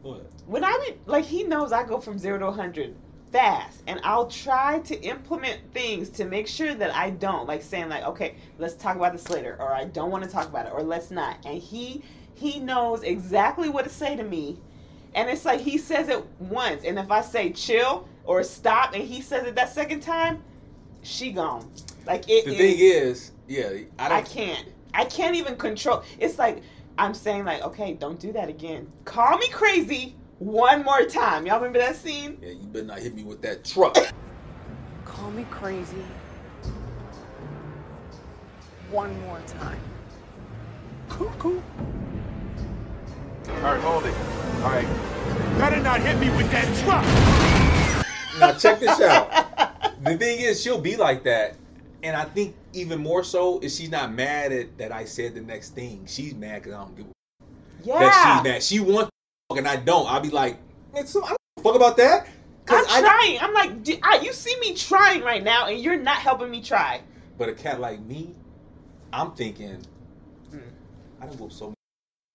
Speaker 2: What?
Speaker 1: when I be like he knows I go from zero to hundred fast, and I'll try to implement things to make sure that I don't like saying like, okay, let's talk about this later, or I don't want to talk about it, or let's not. And he he knows exactly what to say to me, and it's like he says it once, and if I say chill or stop, and he says it that second time, she gone. Like it.
Speaker 2: The
Speaker 1: is-
Speaker 2: thing is, yeah, I
Speaker 1: I can't. I can't even control. It's like I'm saying, like, okay, don't do that again. Call me crazy one more time. Y'all remember that scene?
Speaker 2: Yeah, you better not hit me with that truck.
Speaker 3: Call me crazy. One more time.
Speaker 4: Cuckoo. All right, hold it. All right. Better not hit me with that truck.
Speaker 2: now check this out. The thing is, she'll be like that, and I think even more so is she's not mad at that I said the next thing. She's mad because I don't give a
Speaker 1: Yeah.
Speaker 2: that she's mad. She wants to and I don't. I'll be like, man, so I don't fuck about that.
Speaker 1: I'm
Speaker 2: I-
Speaker 1: trying. I'm like, d- I, you see me trying right now, and you're not helping me try.
Speaker 2: But a cat like me, I'm thinking,
Speaker 1: Hmm.
Speaker 2: I don't whoop so much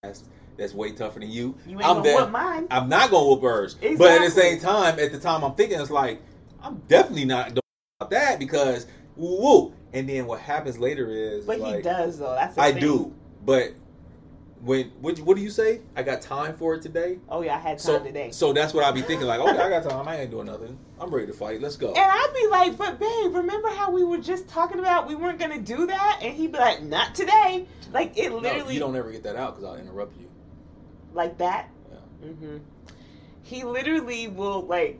Speaker 2: ass that's way tougher than you.
Speaker 1: You ain't
Speaker 2: I'm
Speaker 1: gonna
Speaker 2: dead-
Speaker 1: whoop mine.
Speaker 2: I'm not gonna whoop hers. But at the same time, at the time I'm thinking it's like, I'm definitely not doing about that because woo. And then what happens later is
Speaker 1: But
Speaker 2: like,
Speaker 1: he does though. That's the
Speaker 2: I
Speaker 1: thing.
Speaker 2: do. But when what, what do you say? I got time for it today.
Speaker 1: Oh yeah, I had time
Speaker 2: So
Speaker 1: today.
Speaker 2: so that's what I be thinking. Like, okay, I got time. I ain't doing nothing. I'm ready to fight. Let's go.
Speaker 1: And I'd be like, but babe, remember how we were just talking about we weren't gonna do that? And he'd be like, not today. Like it
Speaker 2: No,
Speaker 1: literally
Speaker 2: you don't ever get that out because I'll interrupt you.
Speaker 1: like that.
Speaker 2: Yeah.
Speaker 1: Mm-hmm. He literally will like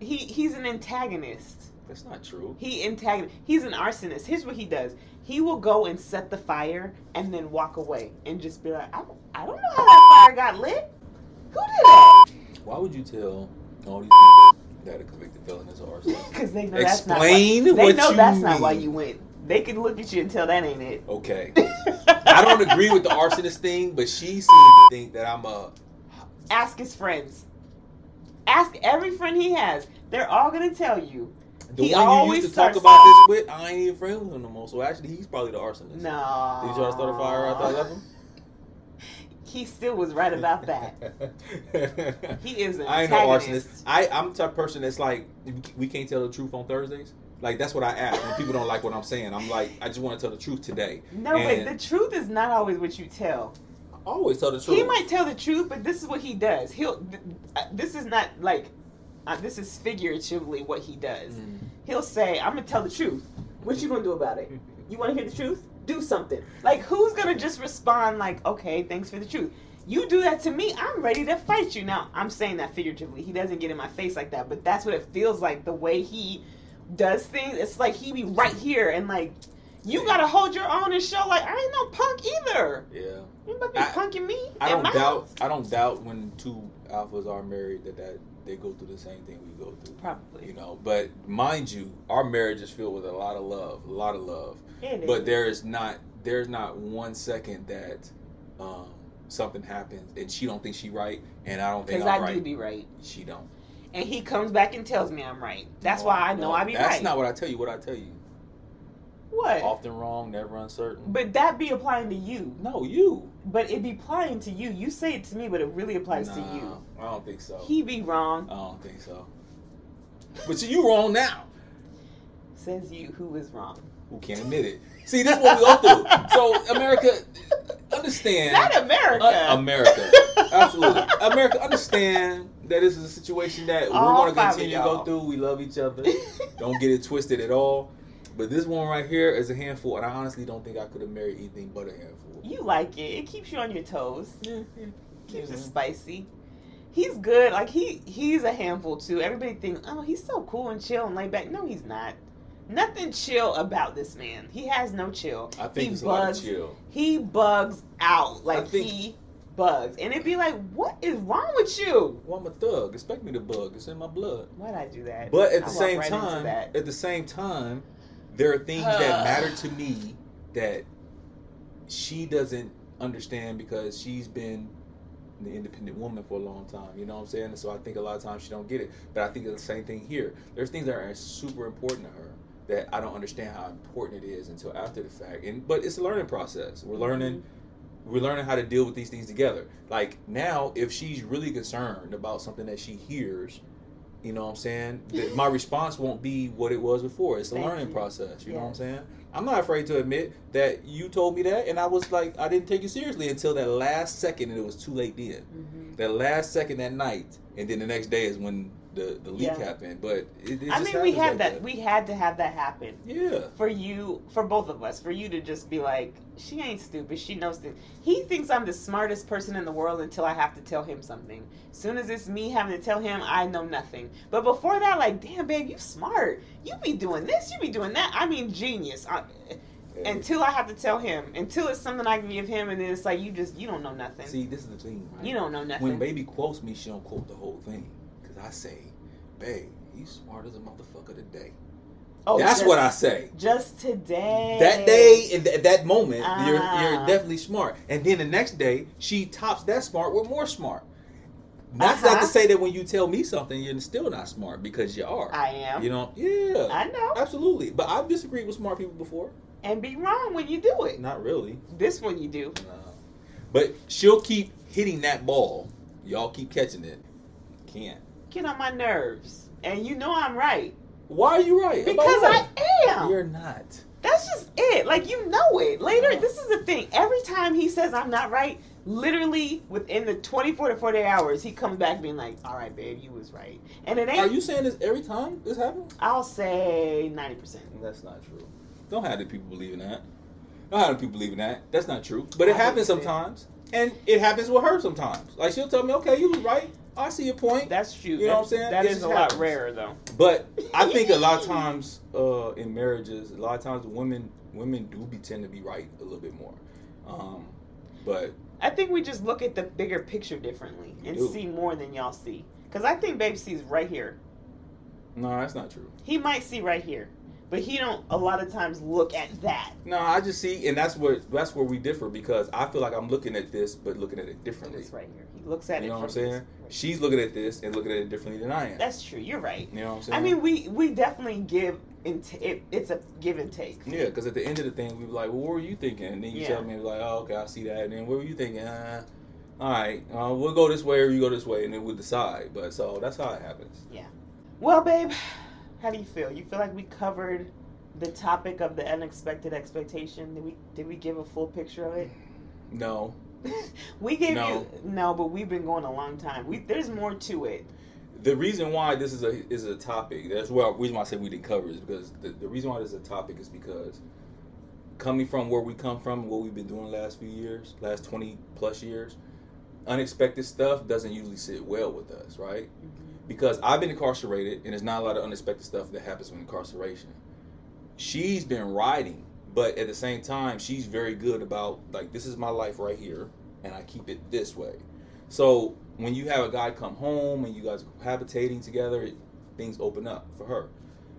Speaker 1: he he's an antagonist.
Speaker 2: That's not true.
Speaker 1: He antagonist. He's an arsonist. Here's what he does. He will go and set the fire and then walk away and just be like, I don't, I don't know how that fire got lit. Who did that?
Speaker 2: Why would you tell all these people that a convicted felon is arson?
Speaker 1: Because they know that's not.
Speaker 2: Explain
Speaker 1: why, they know that's not why you went. They can look at you and tell that ain't it.
Speaker 2: Okay. I don't agree with the arsonist thing, but she seems to think that I'm a.
Speaker 1: Ask his friends. Ask every friend he has. They're all gonna tell you.
Speaker 2: The
Speaker 1: He
Speaker 2: one you used to talk about this with, I ain't even friends with him no more. So actually, he's probably the arsonist.
Speaker 1: No.
Speaker 2: Did you try to start a fire after I left him?
Speaker 1: He still was right about that. He is an
Speaker 2: I ain't no arsonist. I, I'm the type of person that's like we can't tell the truth on Thursdays. Like that's what I ask when people don't like what I'm saying. I'm like I just want to tell the truth today.
Speaker 1: No,
Speaker 2: And
Speaker 1: but the truth is not always what you tell.
Speaker 2: I always tell the truth.
Speaker 1: He might tell the truth, but this is what he does. He'll. uh, This is not like uh, this is figuratively what he does.
Speaker 2: Mm.
Speaker 1: He'll say, "I'm gonna tell the truth. What you gonna do about it? You want to hear the truth? Do something." Like, who's gonna just respond like, "Okay, thanks for the truth." You do that to me, I'm ready to fight you. Now, I'm saying that figuratively. He doesn't get in my face like that, but that's what it feels like. The way he does things, it's like he be right here and like, you gotta hold your own and show like I ain't no punk either.
Speaker 2: Yeah.
Speaker 1: You about to be
Speaker 2: I-
Speaker 1: punking me?
Speaker 2: I don't doubt.
Speaker 1: house?
Speaker 2: I don't doubt when two alphas are married that that they go through the same thing we go through.
Speaker 1: Probably.
Speaker 2: You know, but mind you, our marriage is filled with a lot of love, a lot of love.
Speaker 1: It
Speaker 2: But
Speaker 1: is.
Speaker 2: there is not there's not one second that um, something happens and she don't think she right and I don't think I'm
Speaker 1: I
Speaker 2: right.
Speaker 1: do be right.
Speaker 2: she don't.
Speaker 1: And he comes back and tells me I'm right. That's
Speaker 2: No,
Speaker 1: why I know
Speaker 2: no,
Speaker 1: I be
Speaker 2: That's
Speaker 1: right.
Speaker 2: That's not what I tell you. What I tell you.
Speaker 1: what?
Speaker 2: Often wrong, never uncertain.
Speaker 1: But that be applying to you.
Speaker 2: no, you.
Speaker 1: But it be applying to you. You say it to me, but it really applies to you.
Speaker 2: I don't think so.
Speaker 1: He be wrong.
Speaker 2: I don't think so. But you wrong now.
Speaker 1: Says you who is wrong.
Speaker 2: Who can't admit it? See, this is what we go through. So, America, understand.
Speaker 1: Not America.
Speaker 2: Uh, America, absolutely. America, understand that this is a situation that we're going to continue to go through. We love each other. don't get it twisted at all. But this one right here is a handful, and I honestly don't think I could have married anything but a handful.
Speaker 1: You like it. It keeps you on your toes.
Speaker 2: Yeah, yeah.
Speaker 1: Keeps
Speaker 2: Yeah.
Speaker 1: it spicy. He's good. Like he he's a handful too. Everybody thinks, oh, he's so cool and chill and laid back. No, he's not. Nothing chill about this man. He has no chill.
Speaker 2: I think
Speaker 1: he
Speaker 2: it's a lot of
Speaker 1: bugs.
Speaker 2: chill.
Speaker 1: He bugs out. Like
Speaker 2: think-
Speaker 1: he bugs, and it'd be like, what is wrong with you?
Speaker 2: Well, I'm a thug. Expect me to bug. It's in my blood.
Speaker 1: Why'd I do that?
Speaker 2: But at
Speaker 1: I
Speaker 2: the same
Speaker 1: right
Speaker 2: time,
Speaker 1: that.
Speaker 2: at the same time, there are things that matter to me that she doesn't understand because she's been an independent woman for a long time. You know what I'm saying? And so I think a lot of times she don't get it. But I think it's the same thing here. There's things that are super important to her that I don't understand how important it is until after the fact. And but it's a learning process. We're mm-hmm. learning we're learning how to deal with these things together. Like now, if she's really concerned about something that she hears, you know what I'm saying? that my response won't be what it was before. It's a
Speaker 1: Thank
Speaker 2: learning
Speaker 1: you.
Speaker 2: process. You know what I'm saying? I'm not afraid to admit that you told me that, and I was like, I didn't take you seriously until that last second, and it was too late then.
Speaker 1: Mhm.
Speaker 2: That last second that night, and then the next day is when the the leak
Speaker 1: Yeah.
Speaker 2: happened. But it, it
Speaker 1: I mean, we had
Speaker 2: like
Speaker 1: that. We had to have that happen.
Speaker 2: yeah.
Speaker 1: for you, for both of us, for you to just be like, she ain't stupid. She knows that. He thinks I'm the smartest person in the world until I have to tell him something. Soon as it's me having to tell him, I know nothing. But before that, like, damn, babe, you smart. You be doing this. You be doing that. I mean, genius. I, until I have to tell him, until it's something I can give him, and then it's like you just you don't know nothing.
Speaker 2: See, this is the thing. Right?
Speaker 1: you don't know nothing.
Speaker 2: When baby quotes me, she don't quote the whole thing. I say, babe, you smart as a motherfucker today.
Speaker 1: oh,
Speaker 2: That's
Speaker 1: just-
Speaker 2: what I say.
Speaker 1: Just today.
Speaker 2: That day, in th- that moment, you're
Speaker 1: Ah.
Speaker 2: you're definitely smart. And then the next day, she tops that smart with more smart. That's not
Speaker 1: Uh-huh.
Speaker 2: to say that when you tell me something, you're still not smart because you are.
Speaker 1: I am.
Speaker 2: You know, yeah,
Speaker 1: I know.
Speaker 2: absolutely. But I've disagreed with smart people before.
Speaker 1: And be wrong when you do it.
Speaker 2: Not really.
Speaker 1: This one you do.
Speaker 2: No. But she'll keep hitting that ball. Y'all keep catching it. Can't.
Speaker 1: Get on my nerves. And you know I'm right.
Speaker 2: Why are you right?
Speaker 1: Because? I am.
Speaker 2: You're not.
Speaker 1: That's just it. Like you know it. Later, this is the thing. Every time he says I'm not right, literally within the 24 to 48 hours, he comes back being like, "All right, babe, you was right." And it ain't.
Speaker 2: Are you saying this every time this happens?
Speaker 1: I'll say 90 percent.
Speaker 2: That's not true. Don't have the people believing that. Don't have the people believing that. That's not true. But it
Speaker 1: I
Speaker 2: happens
Speaker 1: believe it.
Speaker 2: sometimes, and it happens with her sometimes. Like she'll tell me, "Okay, you was right. I see your point."
Speaker 1: That's true.
Speaker 2: You know what I'm saying?
Speaker 1: That
Speaker 2: It
Speaker 1: is
Speaker 2: just
Speaker 1: a lot rarer though.
Speaker 2: But I think a lot of times uh, in marriages, a lot of times women women do be tend to be right a little bit more. Um, but
Speaker 1: I think we just look at the bigger picture differently and
Speaker 2: do.
Speaker 1: see more than y'all see. Because I think Babe sees right here.
Speaker 2: no, that's not true.
Speaker 1: He might see right here, but he don't a lot of times look at that.
Speaker 2: No, I just see, and that's where that's where we differ because I feel like I'm looking at this, but looking at it differently.
Speaker 1: It's right here. He looks at
Speaker 2: You
Speaker 1: it.
Speaker 2: You know what I'm saying? She's looking at this and looking at it differently than I am.
Speaker 1: That's true. You're right.
Speaker 2: you know what I'm saying?
Speaker 1: I mean, we we definitely give and t- it, it's a give and take.
Speaker 2: Yeah, because at the end of the thing, we were like, well, what were you thinking? And then you
Speaker 1: Yeah.
Speaker 2: tell me, like, oh, okay, I see that. And then what were you thinking? Uh, all right, uh, we'll go this way or you go this way, and then we'll decide. But so that's how it happens. Yeah.
Speaker 1: Well, babe, how do you feel? You feel like we covered the topic of the unexpected expectation? Did we did we give a full picture of it?
Speaker 2: No,
Speaker 1: we gave
Speaker 2: No.
Speaker 1: you no, but we've been going a long time. We there's more to it.
Speaker 2: the reason why this is a is a topic. That's why the reason why I say we didn't cover is because the, the reason why this is a topic is because coming from where we come from, what we've been doing the last few years, last twenty plus years, unexpected stuff doesn't usually sit well with us, right? Mm-hmm. Because I've been incarcerated, and there's not a lot of unexpected stuff that happens with incarceration. She's been riding, but at the same time, she's very good about like this is my life right here, and I keep it this way. So when you have a guy come home and you guys are habitating together, things open up for her.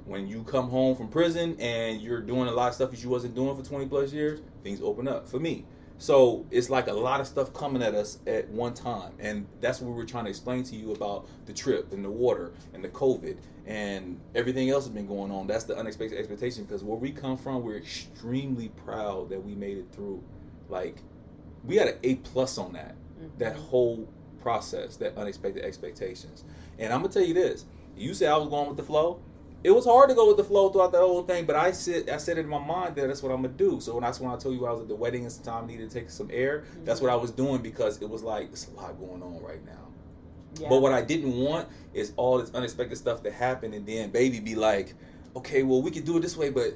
Speaker 2: When you come home from prison and you're doing a lot of stuff that you wasn't doing for 20 plus years, things open up for me. So it's like a lot of stuff coming at us at one time, and that's what we were trying to explain to you about the trip and the water and the COVID and everything else has been going on. That's the unexpected expectation because where we come from, we're extremely proud that we made it through. Like we had an A plus on that mm-hmm. that whole process, that unexpected expectations. And I'm gonna tell you this: you say I was going with the flow. It was hard to go with the flow throughout the whole thing, but I said I said it in my mind that that's what I'm gonna do. So when that's when I told you I was at the wedding and some time needed to take some air. That's what I was doing because it was like it's a lot going on right now.
Speaker 1: Yeah.
Speaker 2: But what I didn't want is all this unexpected stuff to happen, and then baby be like, okay, well we could do it this way, but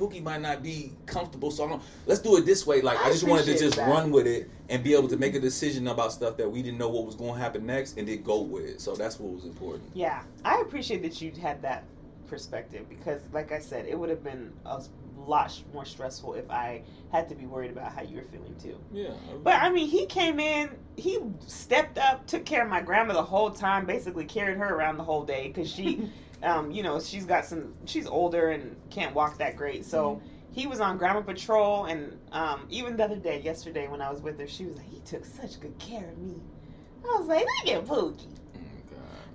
Speaker 2: Pookie might not be comfortable, so I don't, let's do it this way. Like I,
Speaker 1: I
Speaker 2: just wanted to just
Speaker 1: that.
Speaker 2: run with it and be able to make a decision about stuff that we didn't know what was going to happen next, and then go with it. So that's what was important.
Speaker 1: Yeah, I appreciate that you had that perspective because, like I said, it would have been a lot more stressful if I had to be worried about how you were feeling too.
Speaker 2: Yeah.
Speaker 1: But I mean, he came in, he stepped up, took care of my grandma the whole time, basically carried her around the whole day because she, um, you know, she's got some, she's older and can't walk that great. So he was on grandma patrol, and um, even the other day, yesterday when I was with her, she was like, he took such good care of me. I was like, look at Pookie.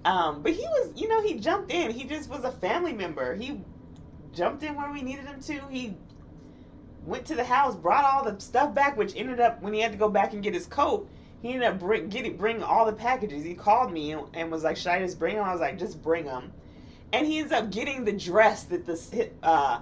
Speaker 2: Oh,
Speaker 1: Um, but he was, you know, he jumped in. He just was a family member. He jumped in where we needed him to. He went to the house, brought all the stuff back, which ended up when he had to go back and get his coat. He ended up bring getting bring all the packages. He called me and, and was like, "Should I just bring them?" I was like, "Just bring them." And he ends up getting the dress that the uh,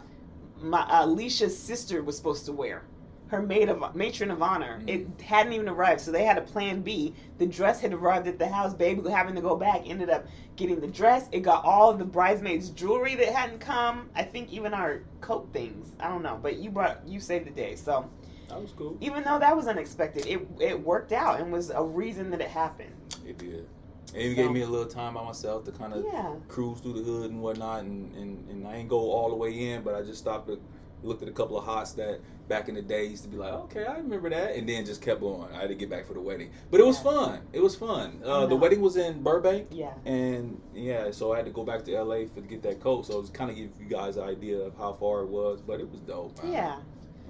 Speaker 1: my uh, Alicia's sister was supposed to wear. Her maid of matron of honor. It hadn't even arrived, so they had a plan B. The dress had arrived at the house. Baby having to go back ended up getting the dress. It got all of the bridesmaids' jewelry that hadn't come. I think even our coat things. I don't know, but you brought you saved the day. So
Speaker 2: That was cool.
Speaker 1: even though that was unexpected, it it worked out and was a reason that it happened.
Speaker 2: It did. And it
Speaker 1: So-
Speaker 2: gave me a little time by myself to kind of
Speaker 1: Yeah.
Speaker 2: cruise through the hood and whatnot, and, and, and I ain't go all the way in, but I just stopped to looked at a couple of hots that back in the day used to be like, okay, I remember that, and then just kept going. I had to get back for the wedding, but it was
Speaker 1: Yeah.
Speaker 2: fun. It was fun. Uh, the wedding was in Burbank,
Speaker 1: Yeah.
Speaker 2: and yeah, so I had to go back to LA for to get that coat. So it kind of give you guys an idea of how far it was, but it was dope.
Speaker 1: Yeah.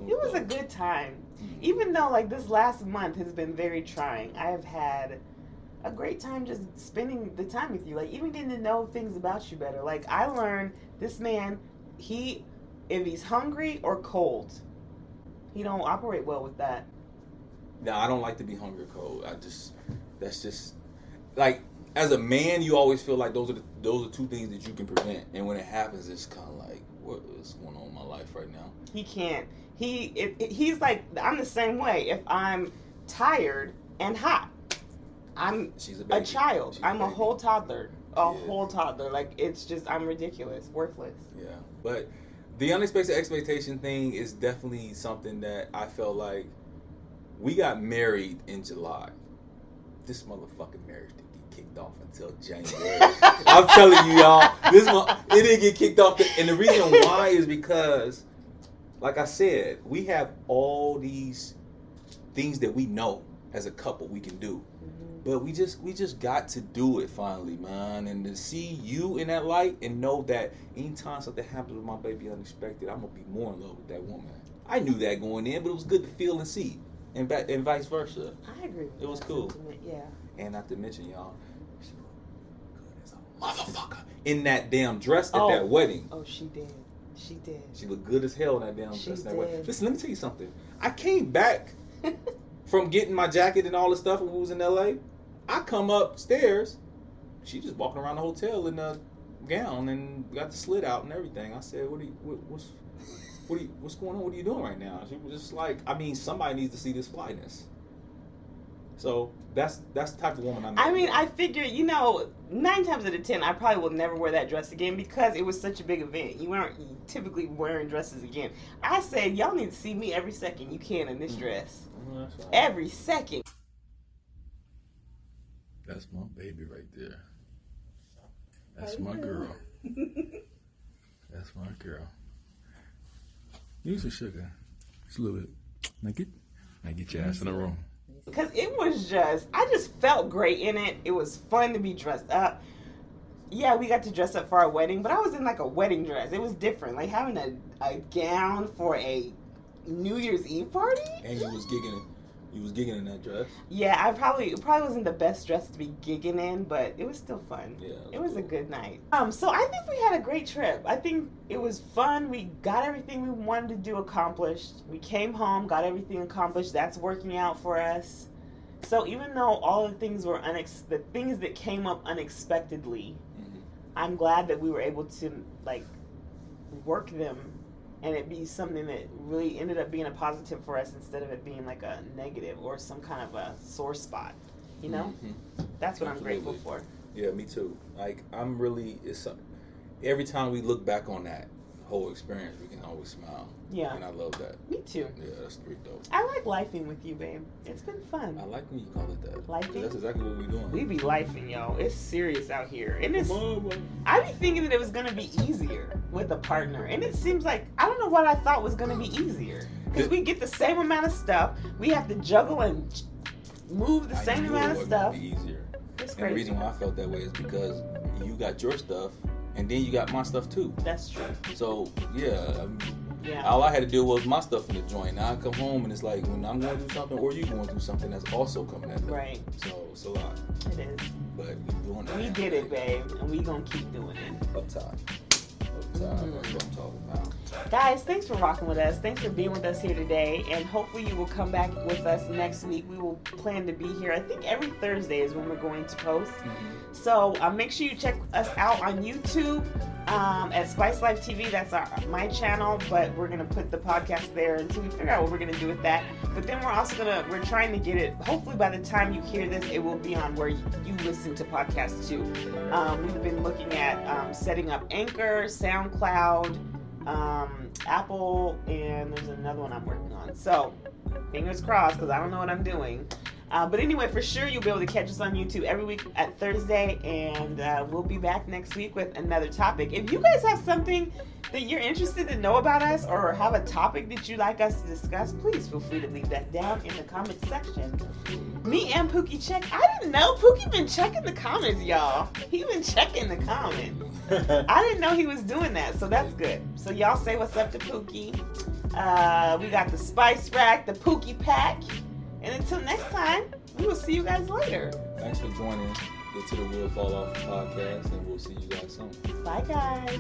Speaker 1: It was a
Speaker 2: dope.
Speaker 1: good time. Even though like this last month has been very trying, I have had a great time just spending the time with you. Like even getting to know things about you better. Like I learned this man, he if he's hungry or cold, he don't operate well with that.
Speaker 2: No, I don't like to be hungry or cold. I just that's just like as a man, you always feel like those are the, those are two things that you can prevent, and when it happens, it's kind of like what is going on in my life right now.
Speaker 1: He can't. He it, it- he's like I'm the same way. If I'm tired and hot, I'm
Speaker 2: She's a
Speaker 1: a child.
Speaker 2: She's
Speaker 1: I'm a
Speaker 2: baby.
Speaker 1: whole toddler. A
Speaker 2: Yeah.
Speaker 1: whole toddler. Like it's just I'm ridiculous, worthless.
Speaker 2: Yeah, but the unexpected expectation thing is definitely something that I felt like we got married in July. This motherfucking marriage didn't get kicked off until January. I'm telling you, y'all, this one it didn't get kicked off, and the reason why is because, like I said, we have all these things that we know as a couple we can do. Mm-hmm. But we just we just got to do it finally, man. And to see you in that light and know that anytime something happens with my baby unexpected, I'm gonna be more in love with that woman. I knew that going in, but it was good to feel and see, and back and vice versa.
Speaker 1: I agree. With
Speaker 2: It was cool.
Speaker 1: sentiment, Yeah.
Speaker 2: And not to mention, y'all, she looked good as a motherfucker in that damn dress at
Speaker 1: Oh.
Speaker 2: that wedding.
Speaker 1: Oh, she did. She did.
Speaker 2: She looked good as hell in that damn
Speaker 1: She
Speaker 2: dress. in That wedding. Listen, let me tell you something. I came back from getting my jacket and all the stuff when we was in LA, I come upstairs. She just walking around the hotel in a gown and got the slit out and everything. I said, "What are you? What, what's what you, What's going on? What are you doing right now?" She was just like, "I mean, somebody needs to see this flyness." So that's that's the type of woman I'm.
Speaker 1: I mean, I figure, you know, nine times out of ten, I probably will never wear that dress again because it was such a big event. You weren't typically wearing dresses again. I said, y'all need to see me every second you can in this dress.
Speaker 2: Mm, that's fine.
Speaker 1: Every second.
Speaker 2: That's my baby right there. That's my girl. That's my girl. Use some sugar. Just a little bit. Now get, now get your ass in the room.
Speaker 1: Because it was just, I just felt great in it. It was fun to be dressed up. Yeah, we got to dress up for our wedding, but I was in like a wedding dress. It was different. Like having a, a gown for a New Year's Eve party.
Speaker 2: And you was gigging, you was gigging in that dress.
Speaker 1: Yeah, I probably it probably wasn't the best dress to be gigging in, but it was still fun.
Speaker 2: Yeah,
Speaker 1: it was a
Speaker 2: cool.
Speaker 1: good night. Um, so I think we had a great trip. I think it was fun. We got everything we wanted to do accomplished. We came home, got everything accomplished. That's working out for us. So even though all the things were unex- the things that came up unexpectedly,
Speaker 2: Mhm.
Speaker 1: I'm glad that we were able to like work them and it be something that really ended up being a positive for us instead of it being like a negative or some kind of a sore spot. You know,
Speaker 2: Mhm.
Speaker 1: that's what I'm grateful for.
Speaker 2: Yeah, me too. Like I'm really it's every time we look back on that whole experience, we can always smile.
Speaker 1: Yeah,
Speaker 2: And I love that.
Speaker 1: me too.
Speaker 2: Yeah, that's pretty dope.
Speaker 1: I like lifing with you, babe. It's been fun.
Speaker 2: I like when you call it that.
Speaker 1: Lifing?
Speaker 2: That's exactly what we're doing.
Speaker 1: We be lifing, yo. It's serious out here, and it's.
Speaker 2: Mama.
Speaker 1: I be thinking that it was gonna be easier with a partner, and it seems like I don't know what I thought was gonna be easier because we get the same amount of stuff. We have to juggle and move the
Speaker 2: I
Speaker 1: same
Speaker 2: knew
Speaker 1: amount
Speaker 2: it
Speaker 1: of
Speaker 2: would
Speaker 1: stuff.
Speaker 2: Be easier.
Speaker 1: It's
Speaker 2: And the reason why I felt that way is because you got your stuff, and then you got my stuff too.
Speaker 1: That's true.
Speaker 2: So yeah, um,
Speaker 1: Yeah.
Speaker 2: all I had to do was my stuff in the joint. Now I come home and it's like when I'm going through something, or you going through something that's also coming at me.
Speaker 1: Right.
Speaker 2: So it's a lot,
Speaker 1: It is.
Speaker 2: but we're doing it.
Speaker 1: We did it, babe, and we gonna keep doing it.
Speaker 2: Up top. Up top. That's what I'm talking about.
Speaker 1: Guys, thanks for rocking with us. Thanks for being with us here today. And hopefully you will come back with us next week. We will plan to be here. I think every Thursday is when we're going to post. So uh, make sure you check us out on YouTube um, at Spice Life TV. That's our my channel, but we're gonna put the podcast there until we figure out what we're gonna do with that. But then we're also gonna we're trying to get it. Hopefully by the time you hear this, it will be on where you, listen to podcasts too. Um, we've been looking at um, setting up Anchor, SoundCloud, um, Apple, and there's another one I'm working on. So fingers crossed because I don't know what I'm doing. Uh, but anyway, for sure, you'll be able to catch us on YouTube every week at Thursday, and uh, we'll be back next week with another topic. If you guys have something that you're interested to know about us or have a topic that you'd like us to discuss, please feel free to leave that down in the comment section. Me and Pookie check. I didn't know Pookie been checking the comments, y'all. He been checking the comments. I didn't know he was doing that, so that's good. So y'all say what's up to Pookie. Uh, we got the spice rack, the Pookie pack, and until next time, we will see you guys later.
Speaker 2: Thanks for joining the To the Wheel Fall Off podcast, and we'll see you guys soon.
Speaker 1: Bye, guys.